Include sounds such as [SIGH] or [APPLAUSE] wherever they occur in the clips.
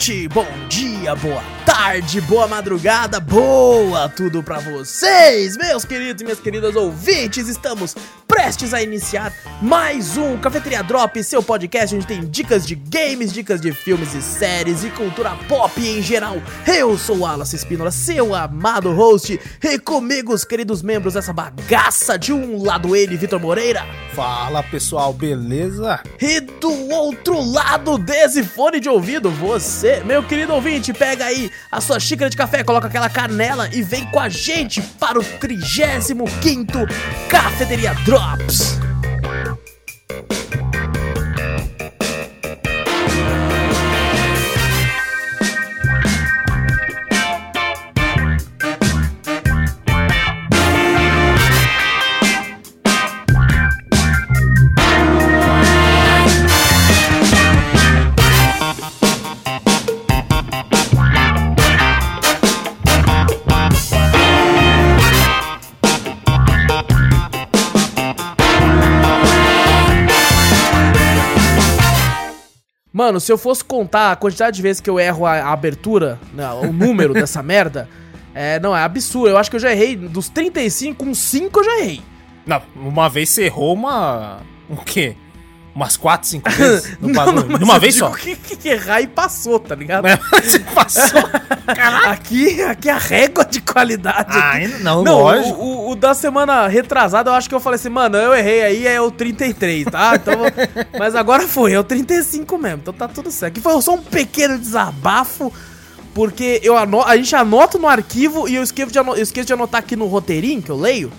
noite, bom dia, boa tarde, boa madrugada, boa tudo pra vocês, meus queridos e minhas queridas ouvintes. Estamos prestes a iniciar mais um Cafeteria Drop, seu podcast onde tem dicas de games, dicas de filmes e séries e cultura pop em geral. Eu sou o Wallace Espínola, seu amado host, e comigo os queridos membros dessa bagaça. De um lado ele, Vitor Moreira. Fala pessoal, beleza? E do outro lado desse fone de ouvido, você, meu querido ouvinte, pega aí a sua xícara de café, coloca aquela canela e vem com a gente para o 35 Cafeteria Drops. Mano, se eu fosse contar a quantidade de vezes que eu erro a, a abertura, não, o número [LAUGHS] dessa merda, é, não, é absurdo. Eu acho que eu já errei. Dos 35, uns 5 eu já errei. Não, uma vez você errou uma. O quê? Umas 4, 5 [LAUGHS] vezes? No não, não, Numa vez só? Que, que errar e passou, tá ligado? É, você passou. [LAUGHS] aqui, aqui é a régua de qualidade. Ah, aqui. não, não lógico. O, o, o, da semana retrasada, eu acho que eu falei assim, mano, eu errei aí, é o 33, tá? Então, [LAUGHS] mas agora foi, é o 35 mesmo, então tá tudo certo. Aqui foi só um pequeno desabafo, porque eu anoto, a gente anota no arquivo e eu esqueço de, anotar, eu esqueço de anotar aqui no roteirinho que eu leio.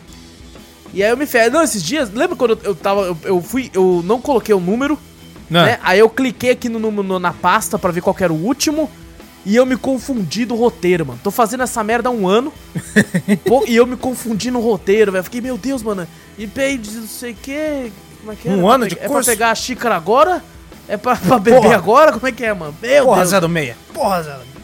E aí eu me ferro. Não, esses dias, lembra quando eu, tava. Eu, eu, fui. Eu não coloquei o número. Não. Né? Aí eu cliquei aqui no, no, na pasta pra ver qual era o último. E eu me confundi do roteiro, mano. Tô fazendo essa merda há um ano. [LAUGHS] e eu me confundi no roteiro, velho. Fiquei, meu Deus, mano. E pede não sei o que. Como é que é? Um ano de É pra pegar a xícara agora? É pra, pra beber Porra. agora? Como é que é, mano? Meu Porra, Deus. Zé do Meia. Porra, Zé do Meia.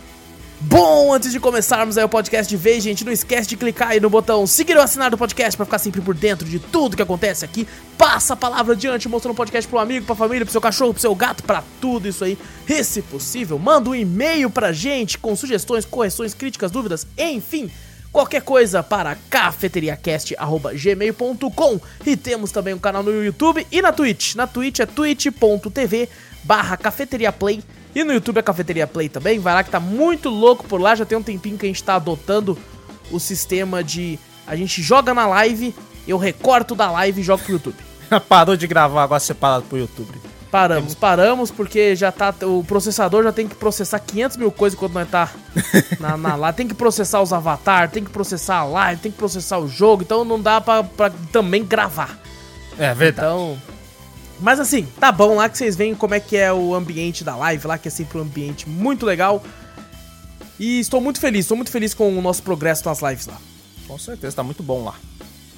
Bom, antes de começarmos aí o podcast de vez, gente, não esquece de clicar aí no botão seguir ou assinar do podcast para ficar sempre por dentro de tudo que acontece aqui. Passa a palavra adiante, mostrando o podcast pro amigo, pra família, pro seu cachorro, pro seu gato, para tudo isso aí. E se possível, manda um e-mail pra gente com sugestões, correções, críticas, dúvidas, enfim, qualquer coisa para cafeteriacast@gmail.com. E temos também um canal no YouTube e na Twitch. Na Twitch é twitch.tv barra cafeteriaplay e no YouTube a Cafeteria Play também. Vai lá que tá muito louco por lá. Já tem um tempinho que a gente tá adotando o sistema de. A gente joga na live, eu recorto da live e jogo pro YouTube. [LAUGHS] Parou de gravar agora separado pro YouTube. Paramos, paramos porque já tá. O processador já tem que processar 500 mil coisas quando nós tá [LAUGHS] na, na lá. Tem que processar os avatar, tem que processar a live, tem que processar o jogo. Então não dá pra, pra também gravar. É verdade. Então. Mas assim, tá bom lá que vocês veem como é que é o ambiente da live lá, que é sempre um ambiente muito legal. E estou muito feliz, estou muito feliz com o nosso progresso nas lives lá. Com certeza, tá muito bom lá.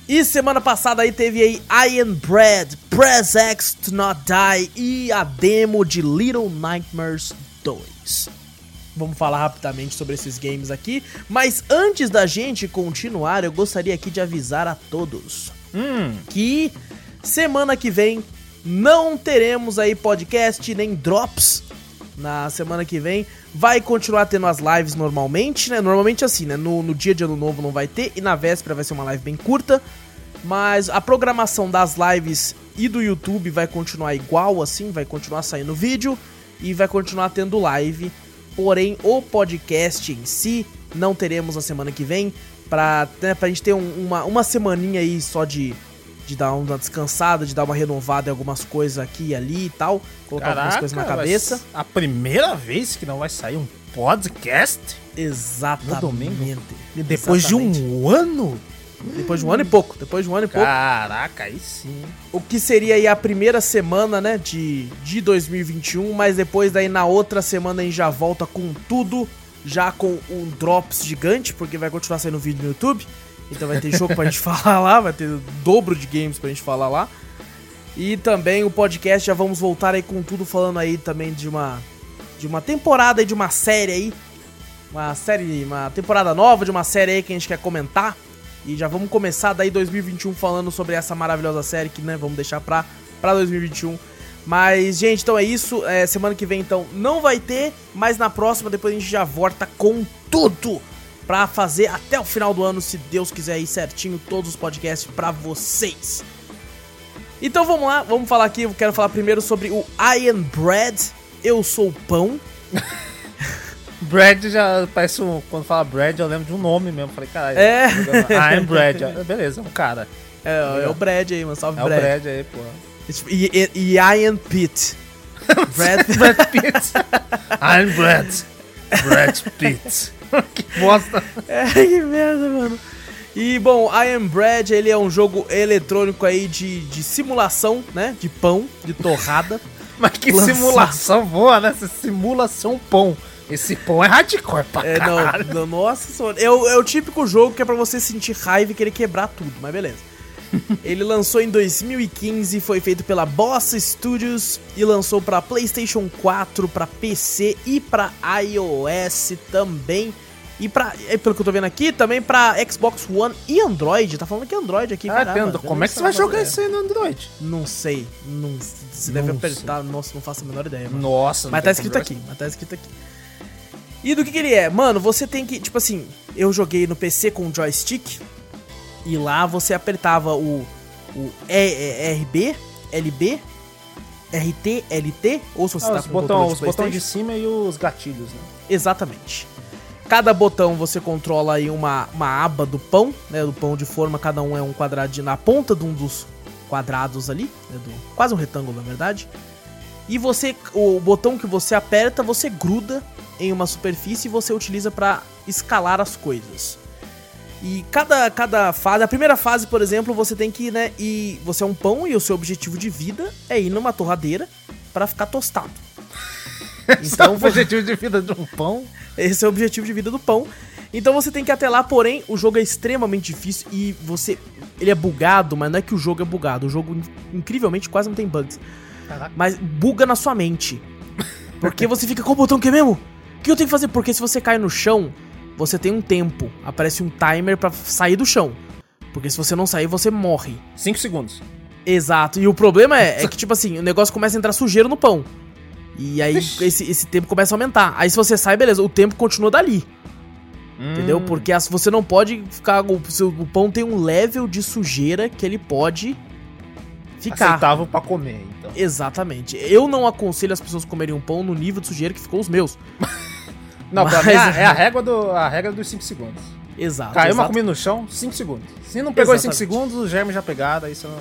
E semana passada aí teve aí Iron Bread, Press X to Not Die e a demo de Little Nightmares 2. Vamos falar rapidamente sobre esses games aqui, mas antes da gente continuar, eu gostaria aqui de avisar a todos hum. que semana que vem não teremos aí podcast nem drops na semana que vem. Vai continuar tendo as lives normalmente, né? Normalmente assim, né? No, no dia de ano novo não vai ter e na véspera vai ser uma live bem curta. Mas a programação das lives e do YouTube vai continuar igual assim, vai continuar saindo vídeo e vai continuar tendo live. Porém, o podcast em si não teremos na semana que vem. Pra, né, pra gente ter um, uma, uma semaninha aí só de, de dar uma descansada, de dar uma renovada em algumas coisas aqui e ali e tal, colocar Caraca, algumas coisas na cabeça. A primeira vez que não vai sair um podcast? Exatamente. No domingo. Depois Exatamente. de um ano? Depois de um ano e pouco. Depois de um ano e pouco. Caraca, aí sim. O que seria aí a primeira semana, né, de, de 2021, mas depois daí na outra semana a gente já volta com tudo, já com um drops gigante, porque vai continuar saindo vídeo no YouTube. Então vai ter jogo pra gente [LAUGHS] falar lá, vai ter dobro de games pra gente falar lá. E também o podcast, já vamos voltar aí com tudo falando aí também de uma de uma temporada e de uma série aí. Uma série, uma temporada nova de uma série aí que a gente quer comentar. E já vamos começar daí 2021 falando sobre essa maravilhosa série que, né, vamos deixar pra, pra 2021. Mas, gente, então é isso. É, semana que vem, então, não vai ter. Mas na próxima, depois a gente já volta com tudo. Pra fazer até o final do ano, se Deus quiser aí certinho, todos os podcasts pra vocês. Então vamos lá, vamos falar aqui. Eu quero falar primeiro sobre o Iron Bread. Eu sou o pão. [LAUGHS] Brad já parece um. Quando fala Brad, eu lembro de um nome mesmo. Falei, caralho. É. I'm Brad. Ah, Beleza, um cara. É, é o Brad aí, mano. Salve É o Brad. Brad aí, pô. E, e, e Iron Pit. [LAUGHS] Brad. Brad Pitt. I'm Brad. Brad [LAUGHS] Pitt. [LAUGHS] que bosta. É, que merda, mano. E, bom, I Am Bread, ele é um jogo eletrônico aí de, de simulação, né? De pão, de torrada. [LAUGHS] Mas que Lançado. simulação boa, né? Você simula ser um pão. Esse pão é hardcore pra É, caralho. não, não, nossa senhora. É o, é o típico jogo que é pra você sentir raiva e querer quebrar tudo, mas beleza. Ele lançou em 2015, foi feito pela Boss Studios e lançou pra PlayStation 4, pra PC e pra iOS também. E pra, pelo que eu tô vendo aqui, também pra Xbox One e Android. Tá falando que é Android aqui, Ah, caramba. Como é que você vai sei, jogar isso aí no Android? Não sei. Não, você deve Não apertar. Nossa, não faço a menor ideia, mano. Nossa, Mas tá escrito aqui, mas tá escrito aqui. E do que, que ele é? Mano, você tem que, tipo assim, eu joguei no PC com o joystick e lá você apertava o, o E- E- RB, LB, RT, LT, ou se você Ah, tá os com botão, os botões de cima e os gatilhos, né? Exatamente. Cada botão você controla aí uma, uma aba do pão, né? Do pão de forma, cada um é um quadradinho na ponta de um dos quadrados ali, né, do- quase um retângulo na verdade. E você, o botão que você aperta, você gruda em uma superfície e você utiliza para escalar as coisas. E cada, cada fase, a primeira fase, por exemplo, você tem que, né, e você é um pão e o seu objetivo de vida é ir numa torradeira para ficar tostado. [LAUGHS] Então, o objetivo de vida de um pão. Esse é o objetivo de vida do pão. Então você tem que ir até lá, porém, o jogo é extremamente difícil e você. Ele é bugado, mas não é que o jogo é bugado. O jogo, in- incrivelmente, quase não tem bugs. Caraca. Mas buga na sua mente. Porque você fica com o botão que é mesmo? O que eu tenho que fazer? Porque se você cai no chão, você tem um tempo. Aparece um timer pra sair do chão. Porque se você não sair, você morre. 5 segundos. Exato. E o problema é, é que, tipo assim, o negócio começa a entrar sujeira no pão. E aí esse, esse tempo começa a aumentar. Aí se você sai, beleza, o tempo continua dali. Entendeu? Hum. Porque as- você não pode ficar. O, seu, o pão tem um level de sujeira que ele pode ficar. Aceitável pra comer, então. Exatamente. Eu não aconselho as pessoas comerem um pão no nível de sujeira que ficou os meus. [LAUGHS] Não, pra Mas- mim é a régua, do, a regra dos 5 segundos. Exato. Caiu uma exato. comida no chão, 5 segundos. Se não pegou em 5 Exatamente. segundos, os germes já pegaram, aí você não.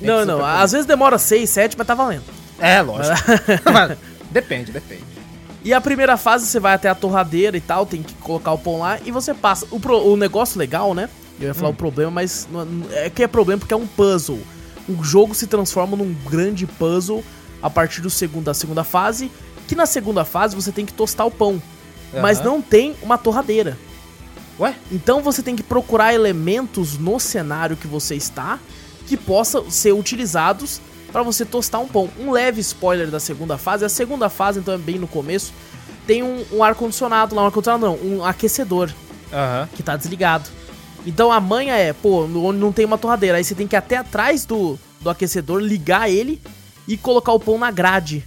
Não, não. Às vezes demora 6, 7, mas tá valendo. É, lógico. [LAUGHS] Mas depende, depende. E a primeira fase você vai até a torradeira e tal, tem que colocar o pão lá e você passa. O, pro- o negócio legal, né? Eu ia falar Hum. o problema, mas não- não- é que é problema porque é um puzzle. O jogo se transforma num grande puzzle a partir do segundo, da segunda fase. Que na segunda fase você tem que tostar o pão. Mas não tem uma torradeira. Ué? Então você tem que procurar elementos no cenário que você está que possam ser utilizados para você tostar um pão. Um leve spoiler da segunda fase, a segunda fase, então é bem no começo, tem um, um ar-condicionado lá, um ar-condicionado não, um aquecedor Aham. que tá desligado. Então a manha é, pô, onde não tem uma torradeira, aí você tem que ir até atrás do, do aquecedor, ligar ele e colocar o pão na grade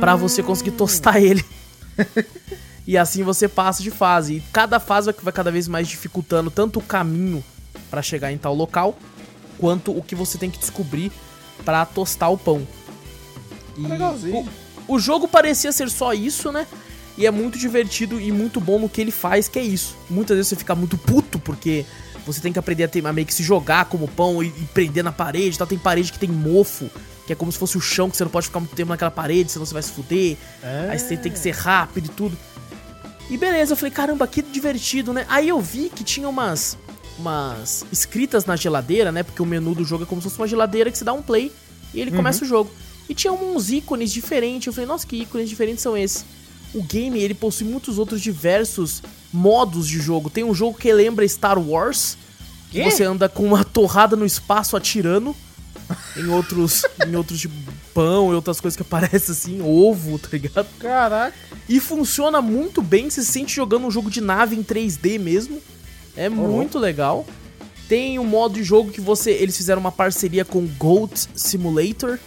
pra você conseguir tostar ele. [LAUGHS] e assim você passa de fase. E cada fase vai, cada vez mais dificultando tanto o caminho pra chegar em tal local, quanto o que você tem que descobrir pra tostar o pão. E Legalzinho. o, o jogo parecia ser só isso, né? E é muito divertido e muito bom no que ele faz, que é isso. Muitas vezes você fica muito puto porque você tem que aprender a, ter, a meio que se jogar como pão e, e prender na parede. Tal. Tem parede que tem mofo, que é como se fosse o chão, que você não pode ficar muito tempo naquela parede, senão você vai se fuder. É. Aí você tem que ser rápido e tudo. E beleza, eu falei, caramba, que divertido, né? Aí eu vi que tinha umas umas escritas na geladeira, né? Porque o menu do jogo é como se fosse uma geladeira que você dá um play e ele começa o jogo. E tinha uns ícones diferentes. Eu falei, nossa, que ícones diferentes são esses? O game, ele possui muitos outros diversos modos de jogo. Tem um jogo que lembra Star Wars, que você anda com uma torrada no espaço atirando. Em outros, em outros tipo pão e outras coisas que aparecem assim, ovo, tá ligado? Caraca. E funciona muito bem, se sente jogando um jogo de nave em 3D mesmo. É muito legal. Tem um modo de jogo que você. Eles fizeram uma parceria com o Goat Simulator.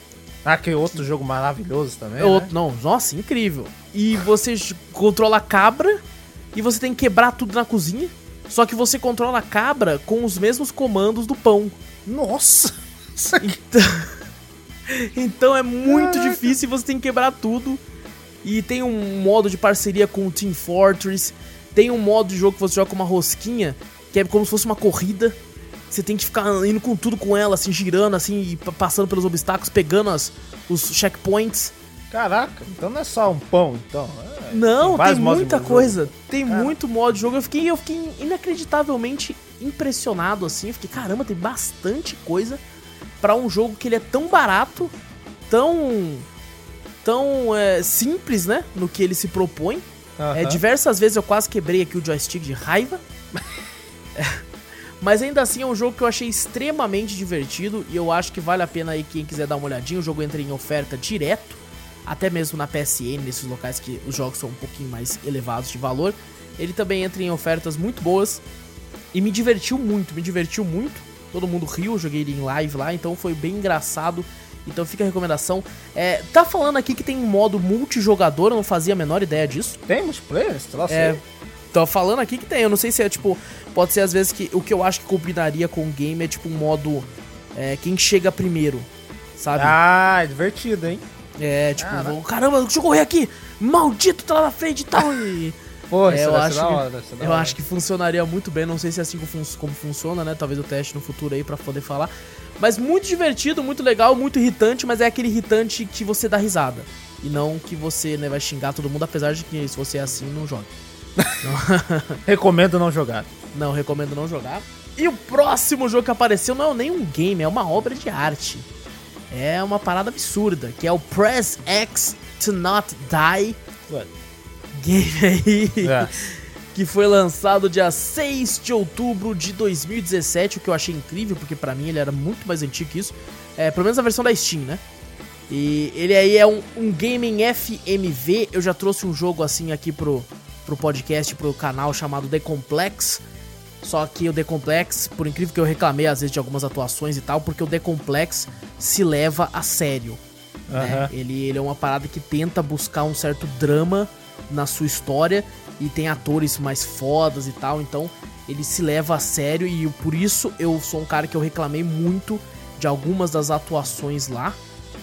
Ah, que outro jogo maravilhoso também. É né? outro, não, nossa, incrível. E você controla a cabra e você tem que quebrar tudo na cozinha. Só que você controla a cabra com os mesmos comandos do pão. Nossa! [LAUGHS] Então, então é muito Caraca. difícil e você tem que quebrar tudo. E tem um modo de parceria com o Team Fortress. Tem um modo de jogo que você joga com uma rosquinha, que é como se fosse uma corrida. Você tem que ficar indo com tudo com ela, assim, girando, assim, e pa- passando pelos obstáculos, pegando as, os checkpoints. Caraca, então não é só um pão, então. É, Não, tem, de muita coisa. Tem Cara. muito modo de jogo. Eu fiquei, eu fiquei inacreditavelmente impressionado assim. Eu fiquei, caramba, tem bastante coisa pra um jogo que ele é tão barato, tão tão é, simples, né, no que ele se propõe. É, Aham. diversas vezes eu quase quebrei aqui o joystick de raiva. [LAUGHS] É, Mas ainda assim é um jogo que eu achei extremamente divertido e eu acho que vale a pena aí quem quiser dar uma olhadinha. O jogo entra em oferta direto, até mesmo na PSN, nesses locais que os jogos são um pouquinho mais elevados de valor. Ele também entra em ofertas muito boas e me divertiu muito, me divertiu muito. Todo mundo riu, joguei ele em live lá, então foi bem engraçado. Então fica a recomendação. É, tá falando aqui que tem um modo multijogador, eu não fazia a menor ideia disso. Tem multiplayer? Esse troço É, tô falando aqui que tem. Eu não sei se é tipo. Pode ser às vezes que o que eu acho que combinaria com o game é tipo um modo. é, quem chega primeiro, sabe? Ah, é divertido, hein? é, tipo, caraca. vou- caramba, deixa eu correr aqui! Maldito tá lá na frente e tal! E, Pô, É, isso eu acho que- hora, eu acho que funcionaria muito bem. Não sei se é assim como fun- como funciona, né? Talvez eu teste no futuro aí pra poder falar. Mas muito divertido, muito legal, muito irritante, mas é aquele irritante que você dá risada. E não que você né, vai xingar todo mundo, apesar de que se você é assim, não joga. [LAUGHS] Recomendo não jogar. Não, recomendo não jogar. E o próximo jogo que apareceu não é nem um game, é uma obra de arte. É uma parada absurda, que é o Press X to Not Die. Game aí. É. Que foi lançado dia 6 de outubro de 2017, o que eu achei incrível, porque pra mim ele era muito mais antigo que isso. É, pelo menos a versão da Steam, né? E ele aí é um, um gaming FMV. Eu já trouxe um jogo assim aqui pro, pro podcast, pro canal chamado The Complex. Só que o The Complex, por incrível que eu reclamei às vezes de algumas atuações e tal, porque o The Complex se leva a sério. né? Aham. Ele, ele é uma parada que tenta buscar um certo drama na sua história e tem atores mais fodas e tal, então ele se leva a sério e por isso eu sou um cara que eu reclamei muito de algumas das atuações lá,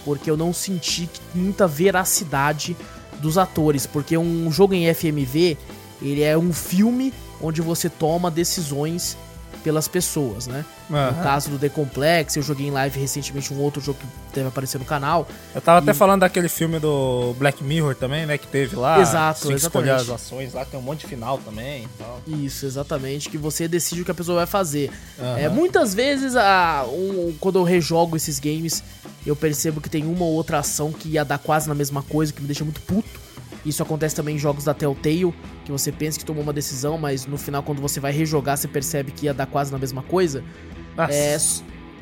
porque eu não senti muita veracidade dos atores, porque um jogo em FMV, ele é um filme onde você toma decisões pelas pessoas, né? No Aham. caso do The Complex, eu joguei em live recentemente um outro jogo que deve aparecer no canal, Eu tava até E- falando daquele filme do Black Mirror também, né? Que teve lá. Exato, escolher as exatamente. ações lá, tem um monte de final também e tal. Isso, exatamente, que você decide o que a pessoa vai fazer. Aham. É, muitas vezes, a, um- quando eu rejogo esses games, eu percebo que tem uma ou outra ação que ia dar quase na mesma coisa, que me deixa muito puto. Isso acontece também em jogos da Telltale, que você pensa que tomou uma decisão, mas no final, quando você vai rejogar, você percebe que ia dar quase na mesma coisa. Nossa. É,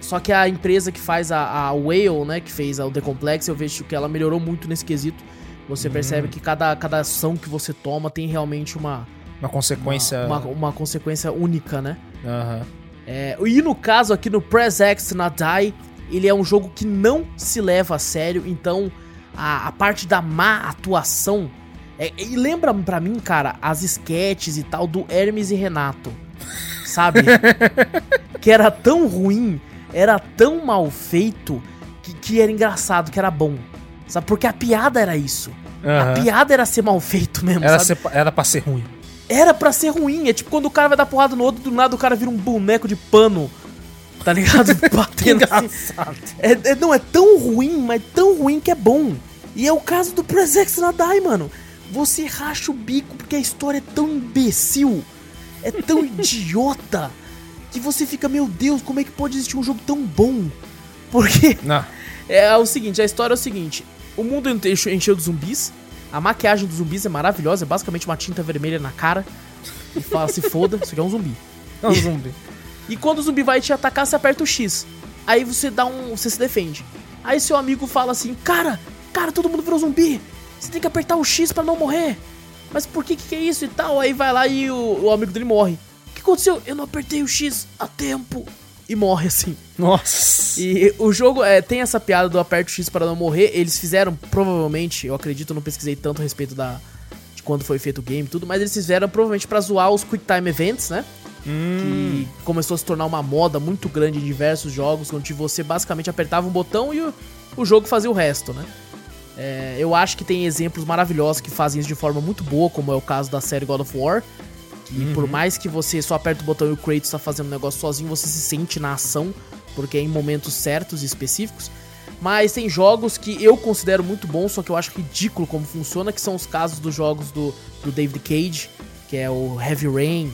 só que a empresa que faz a, a Whale, né, que fez o The Complex, eu vejo que ela melhorou muito nesse quesito. Você percebe que cada, cada ação que você toma tem realmente uma, uma consequência. uma, uma consequência única, né? Aham. É, e no caso aqui no Press X Not Die, ele é um jogo que não se leva a sério, então a, a parte da má atuação. É- e lembra pra mim, cara, as sketches e tal do Hermes e Renato. Sabe? [LAUGHS] que era tão ruim, era tão mal feito, que, que era engraçado, que era bom. Sabe? Porque a piada era isso. A Aham. piada era ser mal feito mesmo, Era, sabe? ser- era pra ser ruim. Era pra ser ruim. É tipo quando o cara vai dar porrada no outro, do nada o cara vira um boneco de pano. Tá ligado? [LAUGHS] Batendo assim. É, é- não, é tão ruim, mas tão ruim que é bom. E é o caso do Presex Nadai, mano. Você racha o bico porque a história é tão imbecil, é tão [LAUGHS] idiota, que você fica, meu Deus, como é que pode existir um jogo tão bom? Porque Não. [LAUGHS] é o seguinte, a história é o seguinte: o mundo encheu de zumbis, a maquiagem dos zumbis é maravilhosa, é basicamente uma tinta vermelha na cara. E fala, se foda, isso aqui é um zumbi. É um zumbi. [LAUGHS] E quando o zumbi vai te atacar, você aperta o X. Aí você dá um. Você se defende. Aí seu amigo fala assim: Cara, cara, todo mundo virou zumbi. Você tem que apertar o X pra não morrer. Mas por que que, é isso e tal? Aí vai lá e o, o amigo dele morre. O que aconteceu? Eu não apertei o X a tempo. e morre assim. Nossa. E o jogo é, tem essa piada do aperto X para não morrer. Eles fizeram, provavelmente, eu acredito, eu não pesquisei tanto a respeito da de quando foi feito o game e tudo, mas eles fizeram provavelmente pra zoar os Quick Time Events, né? Hum. Que começou a se tornar uma moda muito grande em diversos jogos, onde você basicamente apertava um botão e o, o jogo fazia o resto, né? É, eu acho que tem exemplos maravilhosos que fazem isso de forma muito boa, como é o caso da série God of War. Que por mais que você só aperte o botão e o Kratos tá fazendo o negócio sozinho, você se sente na ação, porque é em momentos certos e específicos. Mas tem jogos que eu considero muito bons, só que eu acho ridículo como funciona, que são os casos dos jogos do, do David Cage, que é o Heavy Rain,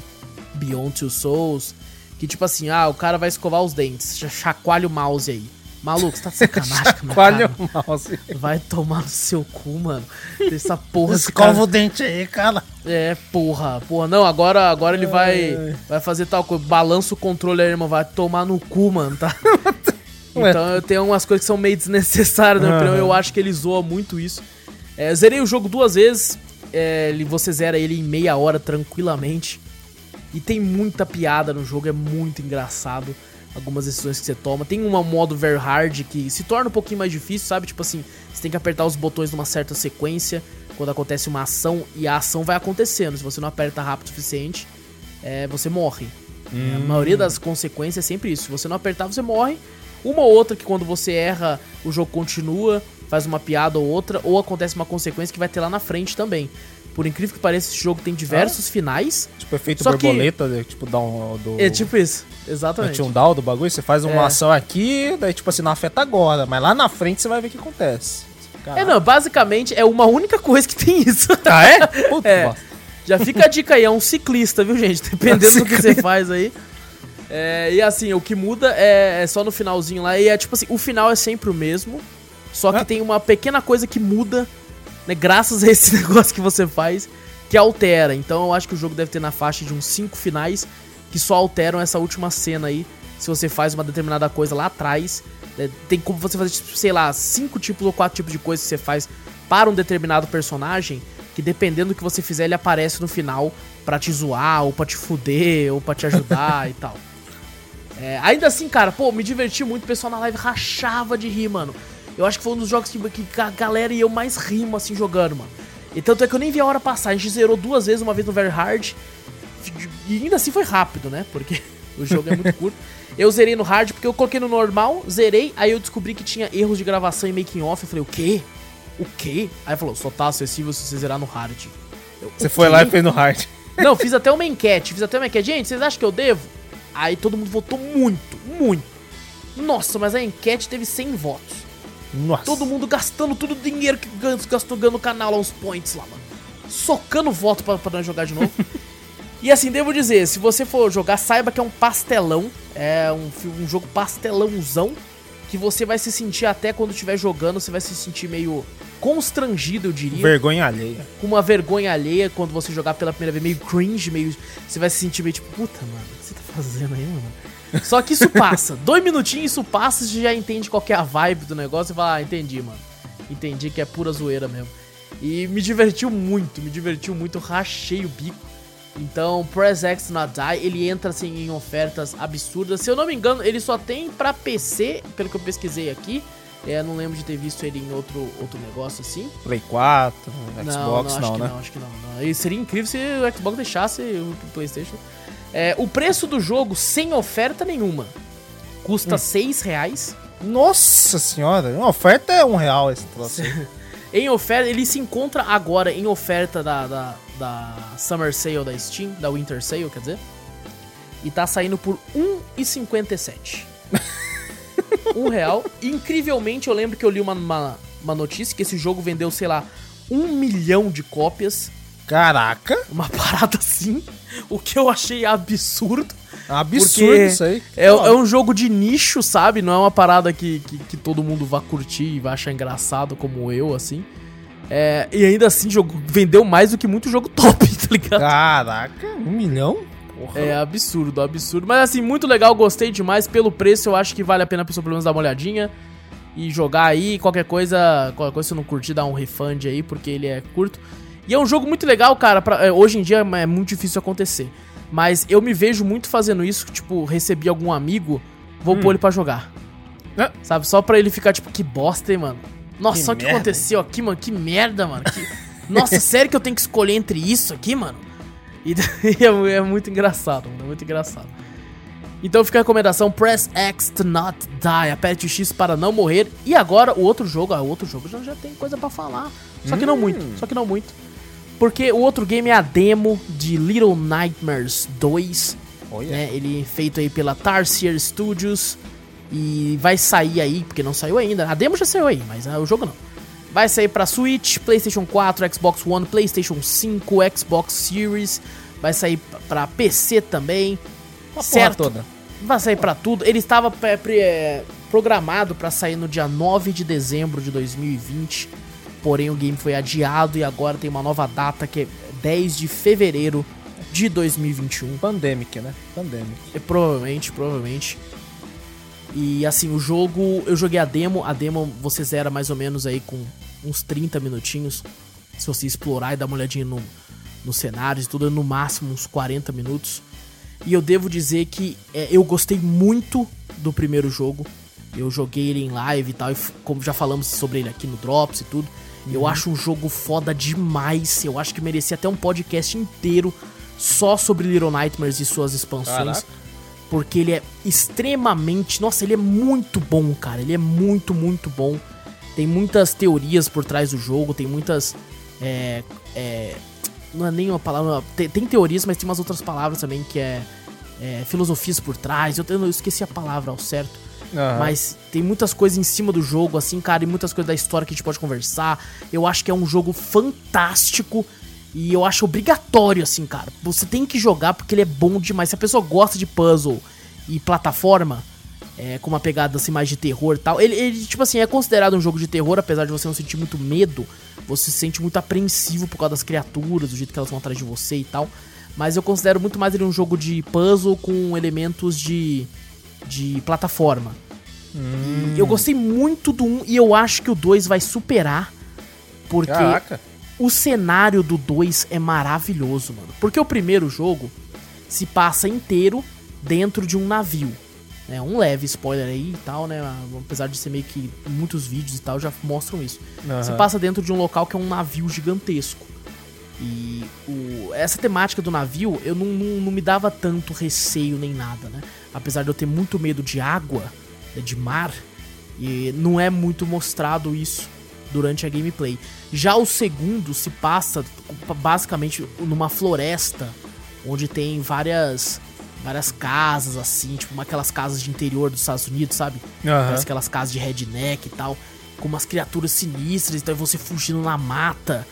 Beyond Two Souls, que tipo assim, ah, o cara vai escovar os dentes, cha- chacoalha o mouse aí. Maluco, você tá de sacanagem Chacoalha cara. o mouse. Vai tomar no seu cu, mano. Essa porra Escova cara- o dente aí, cara. É, porra. Porra, não, agora, agora ele vai, vai fazer tal coisa. Balança o controle aí, irmão. Vai tomar no cu, mano, tá? [LAUGHS] Então eu tenho umas coisas que são meio desnecessárias, opinião. Aham. Eu acho que ele zoa muito isso. É, eu zerei o jogo duas vezes. É, você zera ele em meia hora tranquilamente. E tem muita piada no jogo, é muito engraçado. Algumas decisões que você toma. Tem um modo very hard que se torna um pouquinho mais difícil, sabe? Tipo assim, você tem que apertar os botões numa certa sequência quando acontece uma ação e a ação vai acontecendo. Se você não aperta rápido o suficiente, é, você morre. É, A maioria das consequências é sempre isso. Se você não apertar, você morre. Uma ou outra que quando você erra, o jogo continua, faz uma piada ou outra, ou acontece uma consequência que vai ter lá na frente também. Por incrível que pareça, esse jogo tem diversos finais. Tipo, efeito Só que- borboleta, né? tipo, dá um. Do... É tipo isso. Exatamente. um down do bagulho, você faz uma É. ação aqui, daí tipo assim, não afeta agora, mas lá na frente você vai ver o que acontece. É, não, basicamente é uma única coisa que tem isso. Ah, é? [LAUGHS] Puta, É. Já fica a dica aí, é um ciclista, viu, gente? [LAUGHS] Dependendo do que você faz aí. É, e assim, o que muda é, é só no finalzinho lá. E é tipo assim, o final é sempre o mesmo. Só que É. tem uma pequena coisa que muda, né? Graças a esse [LAUGHS] negócio que você faz, que altera. Então eu acho que o jogo deve ter na faixa de uns 5 finais que só alteram essa última cena aí. Se você faz uma determinada coisa lá atrás. né, Tem como você fazer, tipo, sei lá, cinco tipos ou quatro tipos de coisas que você faz para um determinado personagem. Que dependendo do que você fizer, ele aparece no final pra te zoar, ou pra te fuder, ou pra te ajudar [LAUGHS] e tal. É, ainda assim, cara, pô, me diverti muito, o pessoal na live rachava de rir, mano. Eu acho que foi um dos jogos que, que a galera e eu mais rimo, assim, jogando, mano. E tanto é que eu nem vi a hora passar, a gente zerou duas vezes, uma vez no Very Hard, e ainda assim foi rápido, né, porque [LAUGHS] o jogo é muito curto. Eu zerei no Hard porque eu coloquei no normal, zerei, aí eu descobri que tinha erros de gravação e making off, eu falei, o quê? O quê? Aí falou, só tá acessível se você zerar no Hard. Eu, Você "O foi quê?" lá e fez no hard. [LAUGHS] Não, fiz até uma enquete, fiz até uma enquete. Gente, vocês acham que eu devo? Aí todo mundo votou muito, muito. Nossa, mas a enquete teve 100 votos. Nossa. Todo mundo gastando todo o dinheiro que gastou ganhando no canal lá, uns points lá, mano. Socando voto pra, pra nós jogar de novo. [LAUGHS] e assim, devo dizer, se você for jogar, saiba que é um pastelão. É um, um jogo pastelãozão. Que você vai se sentir até quando estiver jogando, você vai se sentir meio constrangido, eu diria Vergonha alheia. com uma vergonha alheia quando você jogar pela primeira vez, meio cringe, meio. Você vai se sentir meio tipo, puta, mano, o que você tá fazendo aí, mano? Só que isso passa. Dois minutinhos, isso passa, você já entende qual que é a vibe do negócio e fala, ah, entendi, mano. Entendi que é pura zoeira mesmo. E me divertiu muito, me divertiu muito, rachei o bico. Então, Press X Not Die, ele entra assim em ofertas absurdas. Se eu não me engano, ele só tem pra PC, pelo que eu pesquisei aqui. É, não lembro de ter visto ele em outro, outro negócio assim. Play 4, Xbox, não, não, acho que né? não, acho que não, não. E seria incrível se o Xbox deixasse o PlayStation. É, o preço do jogo sem oferta nenhuma custa Hum. 6 reais. Nossa senhora, uma oferta é um real esse troço. [LAUGHS] Em oferta, ele se encontra agora em oferta da, da, da Summer Sale da Steam, da Winter Sale, quer dizer. E tá saindo por R$1,57. [LAUGHS] um real. Incrivelmente, eu lembro que eu li uma, uma, uma notícia que esse jogo vendeu, sei lá, um milhão de cópias. Caraca, Uma parada assim. O que eu achei absurdo. absurdo isso aí. É, é um jogo de nicho, sabe? Não é uma parada que, que, que todo mundo vai curtir e vai achar engraçado como eu, assim. É, e ainda assim, jogo, vendeu mais do que muito jogo [LAUGHS] top, tá ligado? Caraca, um milhão? Porra. É absurdo, absurdo. Mas assim, muito legal, gostei demais. Pelo preço, eu acho que vale a pena a pessoa pelo menos dar uma olhadinha. E jogar aí, qualquer coisa, qualquer coisa se não curtir, dá um refund aí, porque ele é curto. E é um jogo muito legal, cara. pra- é, hoje em dia é muito difícil acontecer. Mas eu me vejo muito fazendo isso, tipo, recebi algum amigo vou Hum. pôr ele pra jogar. Ah. Sabe? Só pra ele ficar tipo, que bosta, hein, mano. Nossa, Que só o que aconteceu aqui, mano. Que merda, mano. Que- [LAUGHS] Nossa, sério que eu tenho que escolher entre isso aqui, mano? E [LAUGHS] é, é muito engraçado, mano. É muito engraçado. Então fica a recomendação: Press X to not die. Aperte o X para não morrer. E agora o outro jogo, ah, o outro jogo já, já tem coisa pra falar. Só que não Hum. muito, só que não muito. Porque o outro game é a demo de Little Nightmares 2 Olha. né? Ele é feito aí pela Tarsier Studios e vai sair aí, porque não saiu ainda. A demo já saiu aí, mas ah, o jogo não. Vai sair pra Switch, PlayStation 4, Xbox One, PlayStation 5, Xbox Series. Vai sair pra PC também. Uma certo. toda. Vai sair pra tudo. Ele estava é, é, programado pra sair no dia 9 de dezembro de 2020. Porém, o game foi adiado e agora tem uma nova data que é 10 de fevereiro de 2021. Pandemic, né? Pandemic. É, provavelmente, provavelmente. E assim, o jogo, eu joguei a demo, a demo você zera mais ou menos aí com uns 30 minutinhos. Se você explorar e dar uma olhadinha no, nos cenários e tudo, no máximo uns 40 minutos. E eu devo dizer que é, eu gostei muito do primeiro jogo. Eu joguei ele em live e tal, e como já falamos sobre ele aqui no Drops e tudo. Eu acho um jogo foda demais. Eu acho que merecia até um podcast inteiro só sobre Little Nightmares e suas expansões. Caraca. Porque ele é extremamente. Nossa, ele é muito bom, cara. Ele é muito, muito bom. Tem muitas teorias por trás do jogo, tem muitas. É, é, não é nem uma palavra. Tem, tem teorias, mas tem umas outras palavras também que é, é filosofias por trás. Eu, eu esqueci a palavra ao certo. Aham. Mas tem muitas coisas em cima do jogo, assim, cara, e muitas coisas da história que a gente pode conversar. Eu acho que é um jogo fantástico e eu acho obrigatório, assim, cara. Você tem que jogar porque ele é bom demais. Se a pessoa gosta de puzzle e plataforma, é, com uma pegada assim mais de terror e tal, ele, ele, tipo assim, é considerado um jogo de terror, apesar de você não sentir muito medo. Você se sente muito apreensivo por causa das criaturas, do jeito que elas vão atrás de você e tal. Mas eu considero muito mais ele um jogo de puzzle com elementos de, de plataforma. E eu gostei muito do 1 e eu acho que o 2 vai superar. Porque Caraca. o cenário do 2 é maravilhoso, mano. Porque o primeiro jogo se passa inteiro dentro de um navio. É um leve spoiler aí e tal, né? Apesar de ser meio que muitos vídeos e tal já mostram isso. Aham. Se passa dentro de um local que é um navio gigantesco. E o- essa temática do navio, eu não, não, não me dava tanto receio nem nada, né? Apesar de eu ter muito medo de água, né, de mar, e não é muito mostrado isso durante a gameplay. Já o segundo se passa basicamente numa floresta, onde tem várias várias casas assim, tipo uma- aquelas casas de interior dos Estados Unidos, sabe? Aham. Parece aquelas casas de redneck e tal, com umas criaturas sinistras, então é você fugindo na mata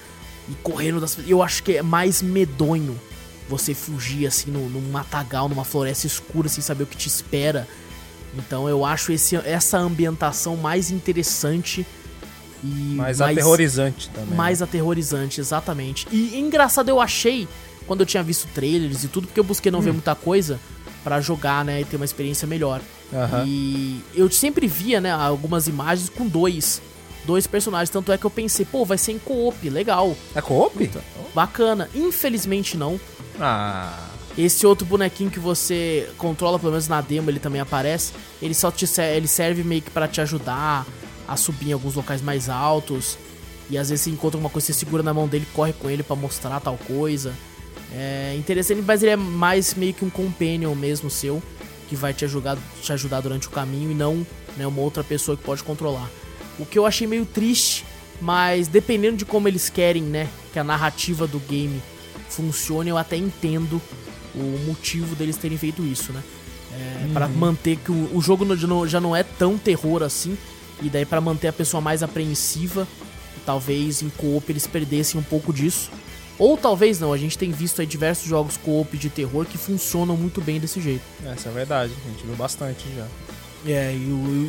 e correndo das. Eu acho que é mais medonho você fugir assim no, num matagal, numa floresta escura, sem saber o que te espera. Então eu acho esse, essa ambientação mais interessante e Mais aterrorizante também. né? mais aterrorizante, exatamente. E engraçado eu achei, quando eu tinha visto trailers e tudo, porque eu busquei não ver muita coisa pra jogar, né, e ter uma experiência melhor. Aham. E eu sempre via, né, algumas imagens com dois, dois personagens, tanto é que eu pensei, pô, vai ser em co-op, legal, É co-op? bacana. Infelizmente não. Ah. Esse outro bonequinho que você controla, pelo menos na demo, ele também aparece. Ele só te ele serve meio que pra te ajudar a subir em alguns locais mais altos. E às vezes você encontra uma coisa, você segura na mão dele, corre com ele pra mostrar tal coisa. É interessante, mas ele é mais meio que um companion mesmo seu, que vai te ajudar, te ajudar durante o caminho e não né, uma outra pessoa que pode controlar. O que eu achei meio triste, mas dependendo de como eles querem, né, que a narrativa do game funcione, eu até entendo o motivo deles terem feito isso, né? É, Pra manter que o, o jogo não- já não, é tão terror assim, e daí pra manter a pessoa mais apreensiva, talvez em co-op eles perdessem um pouco disso. Ou talvez não, a gente tem visto aí diversos jogos co-op de terror que funcionam muito bem desse jeito. Essa é verdade. A gente viu bastante já. É, e,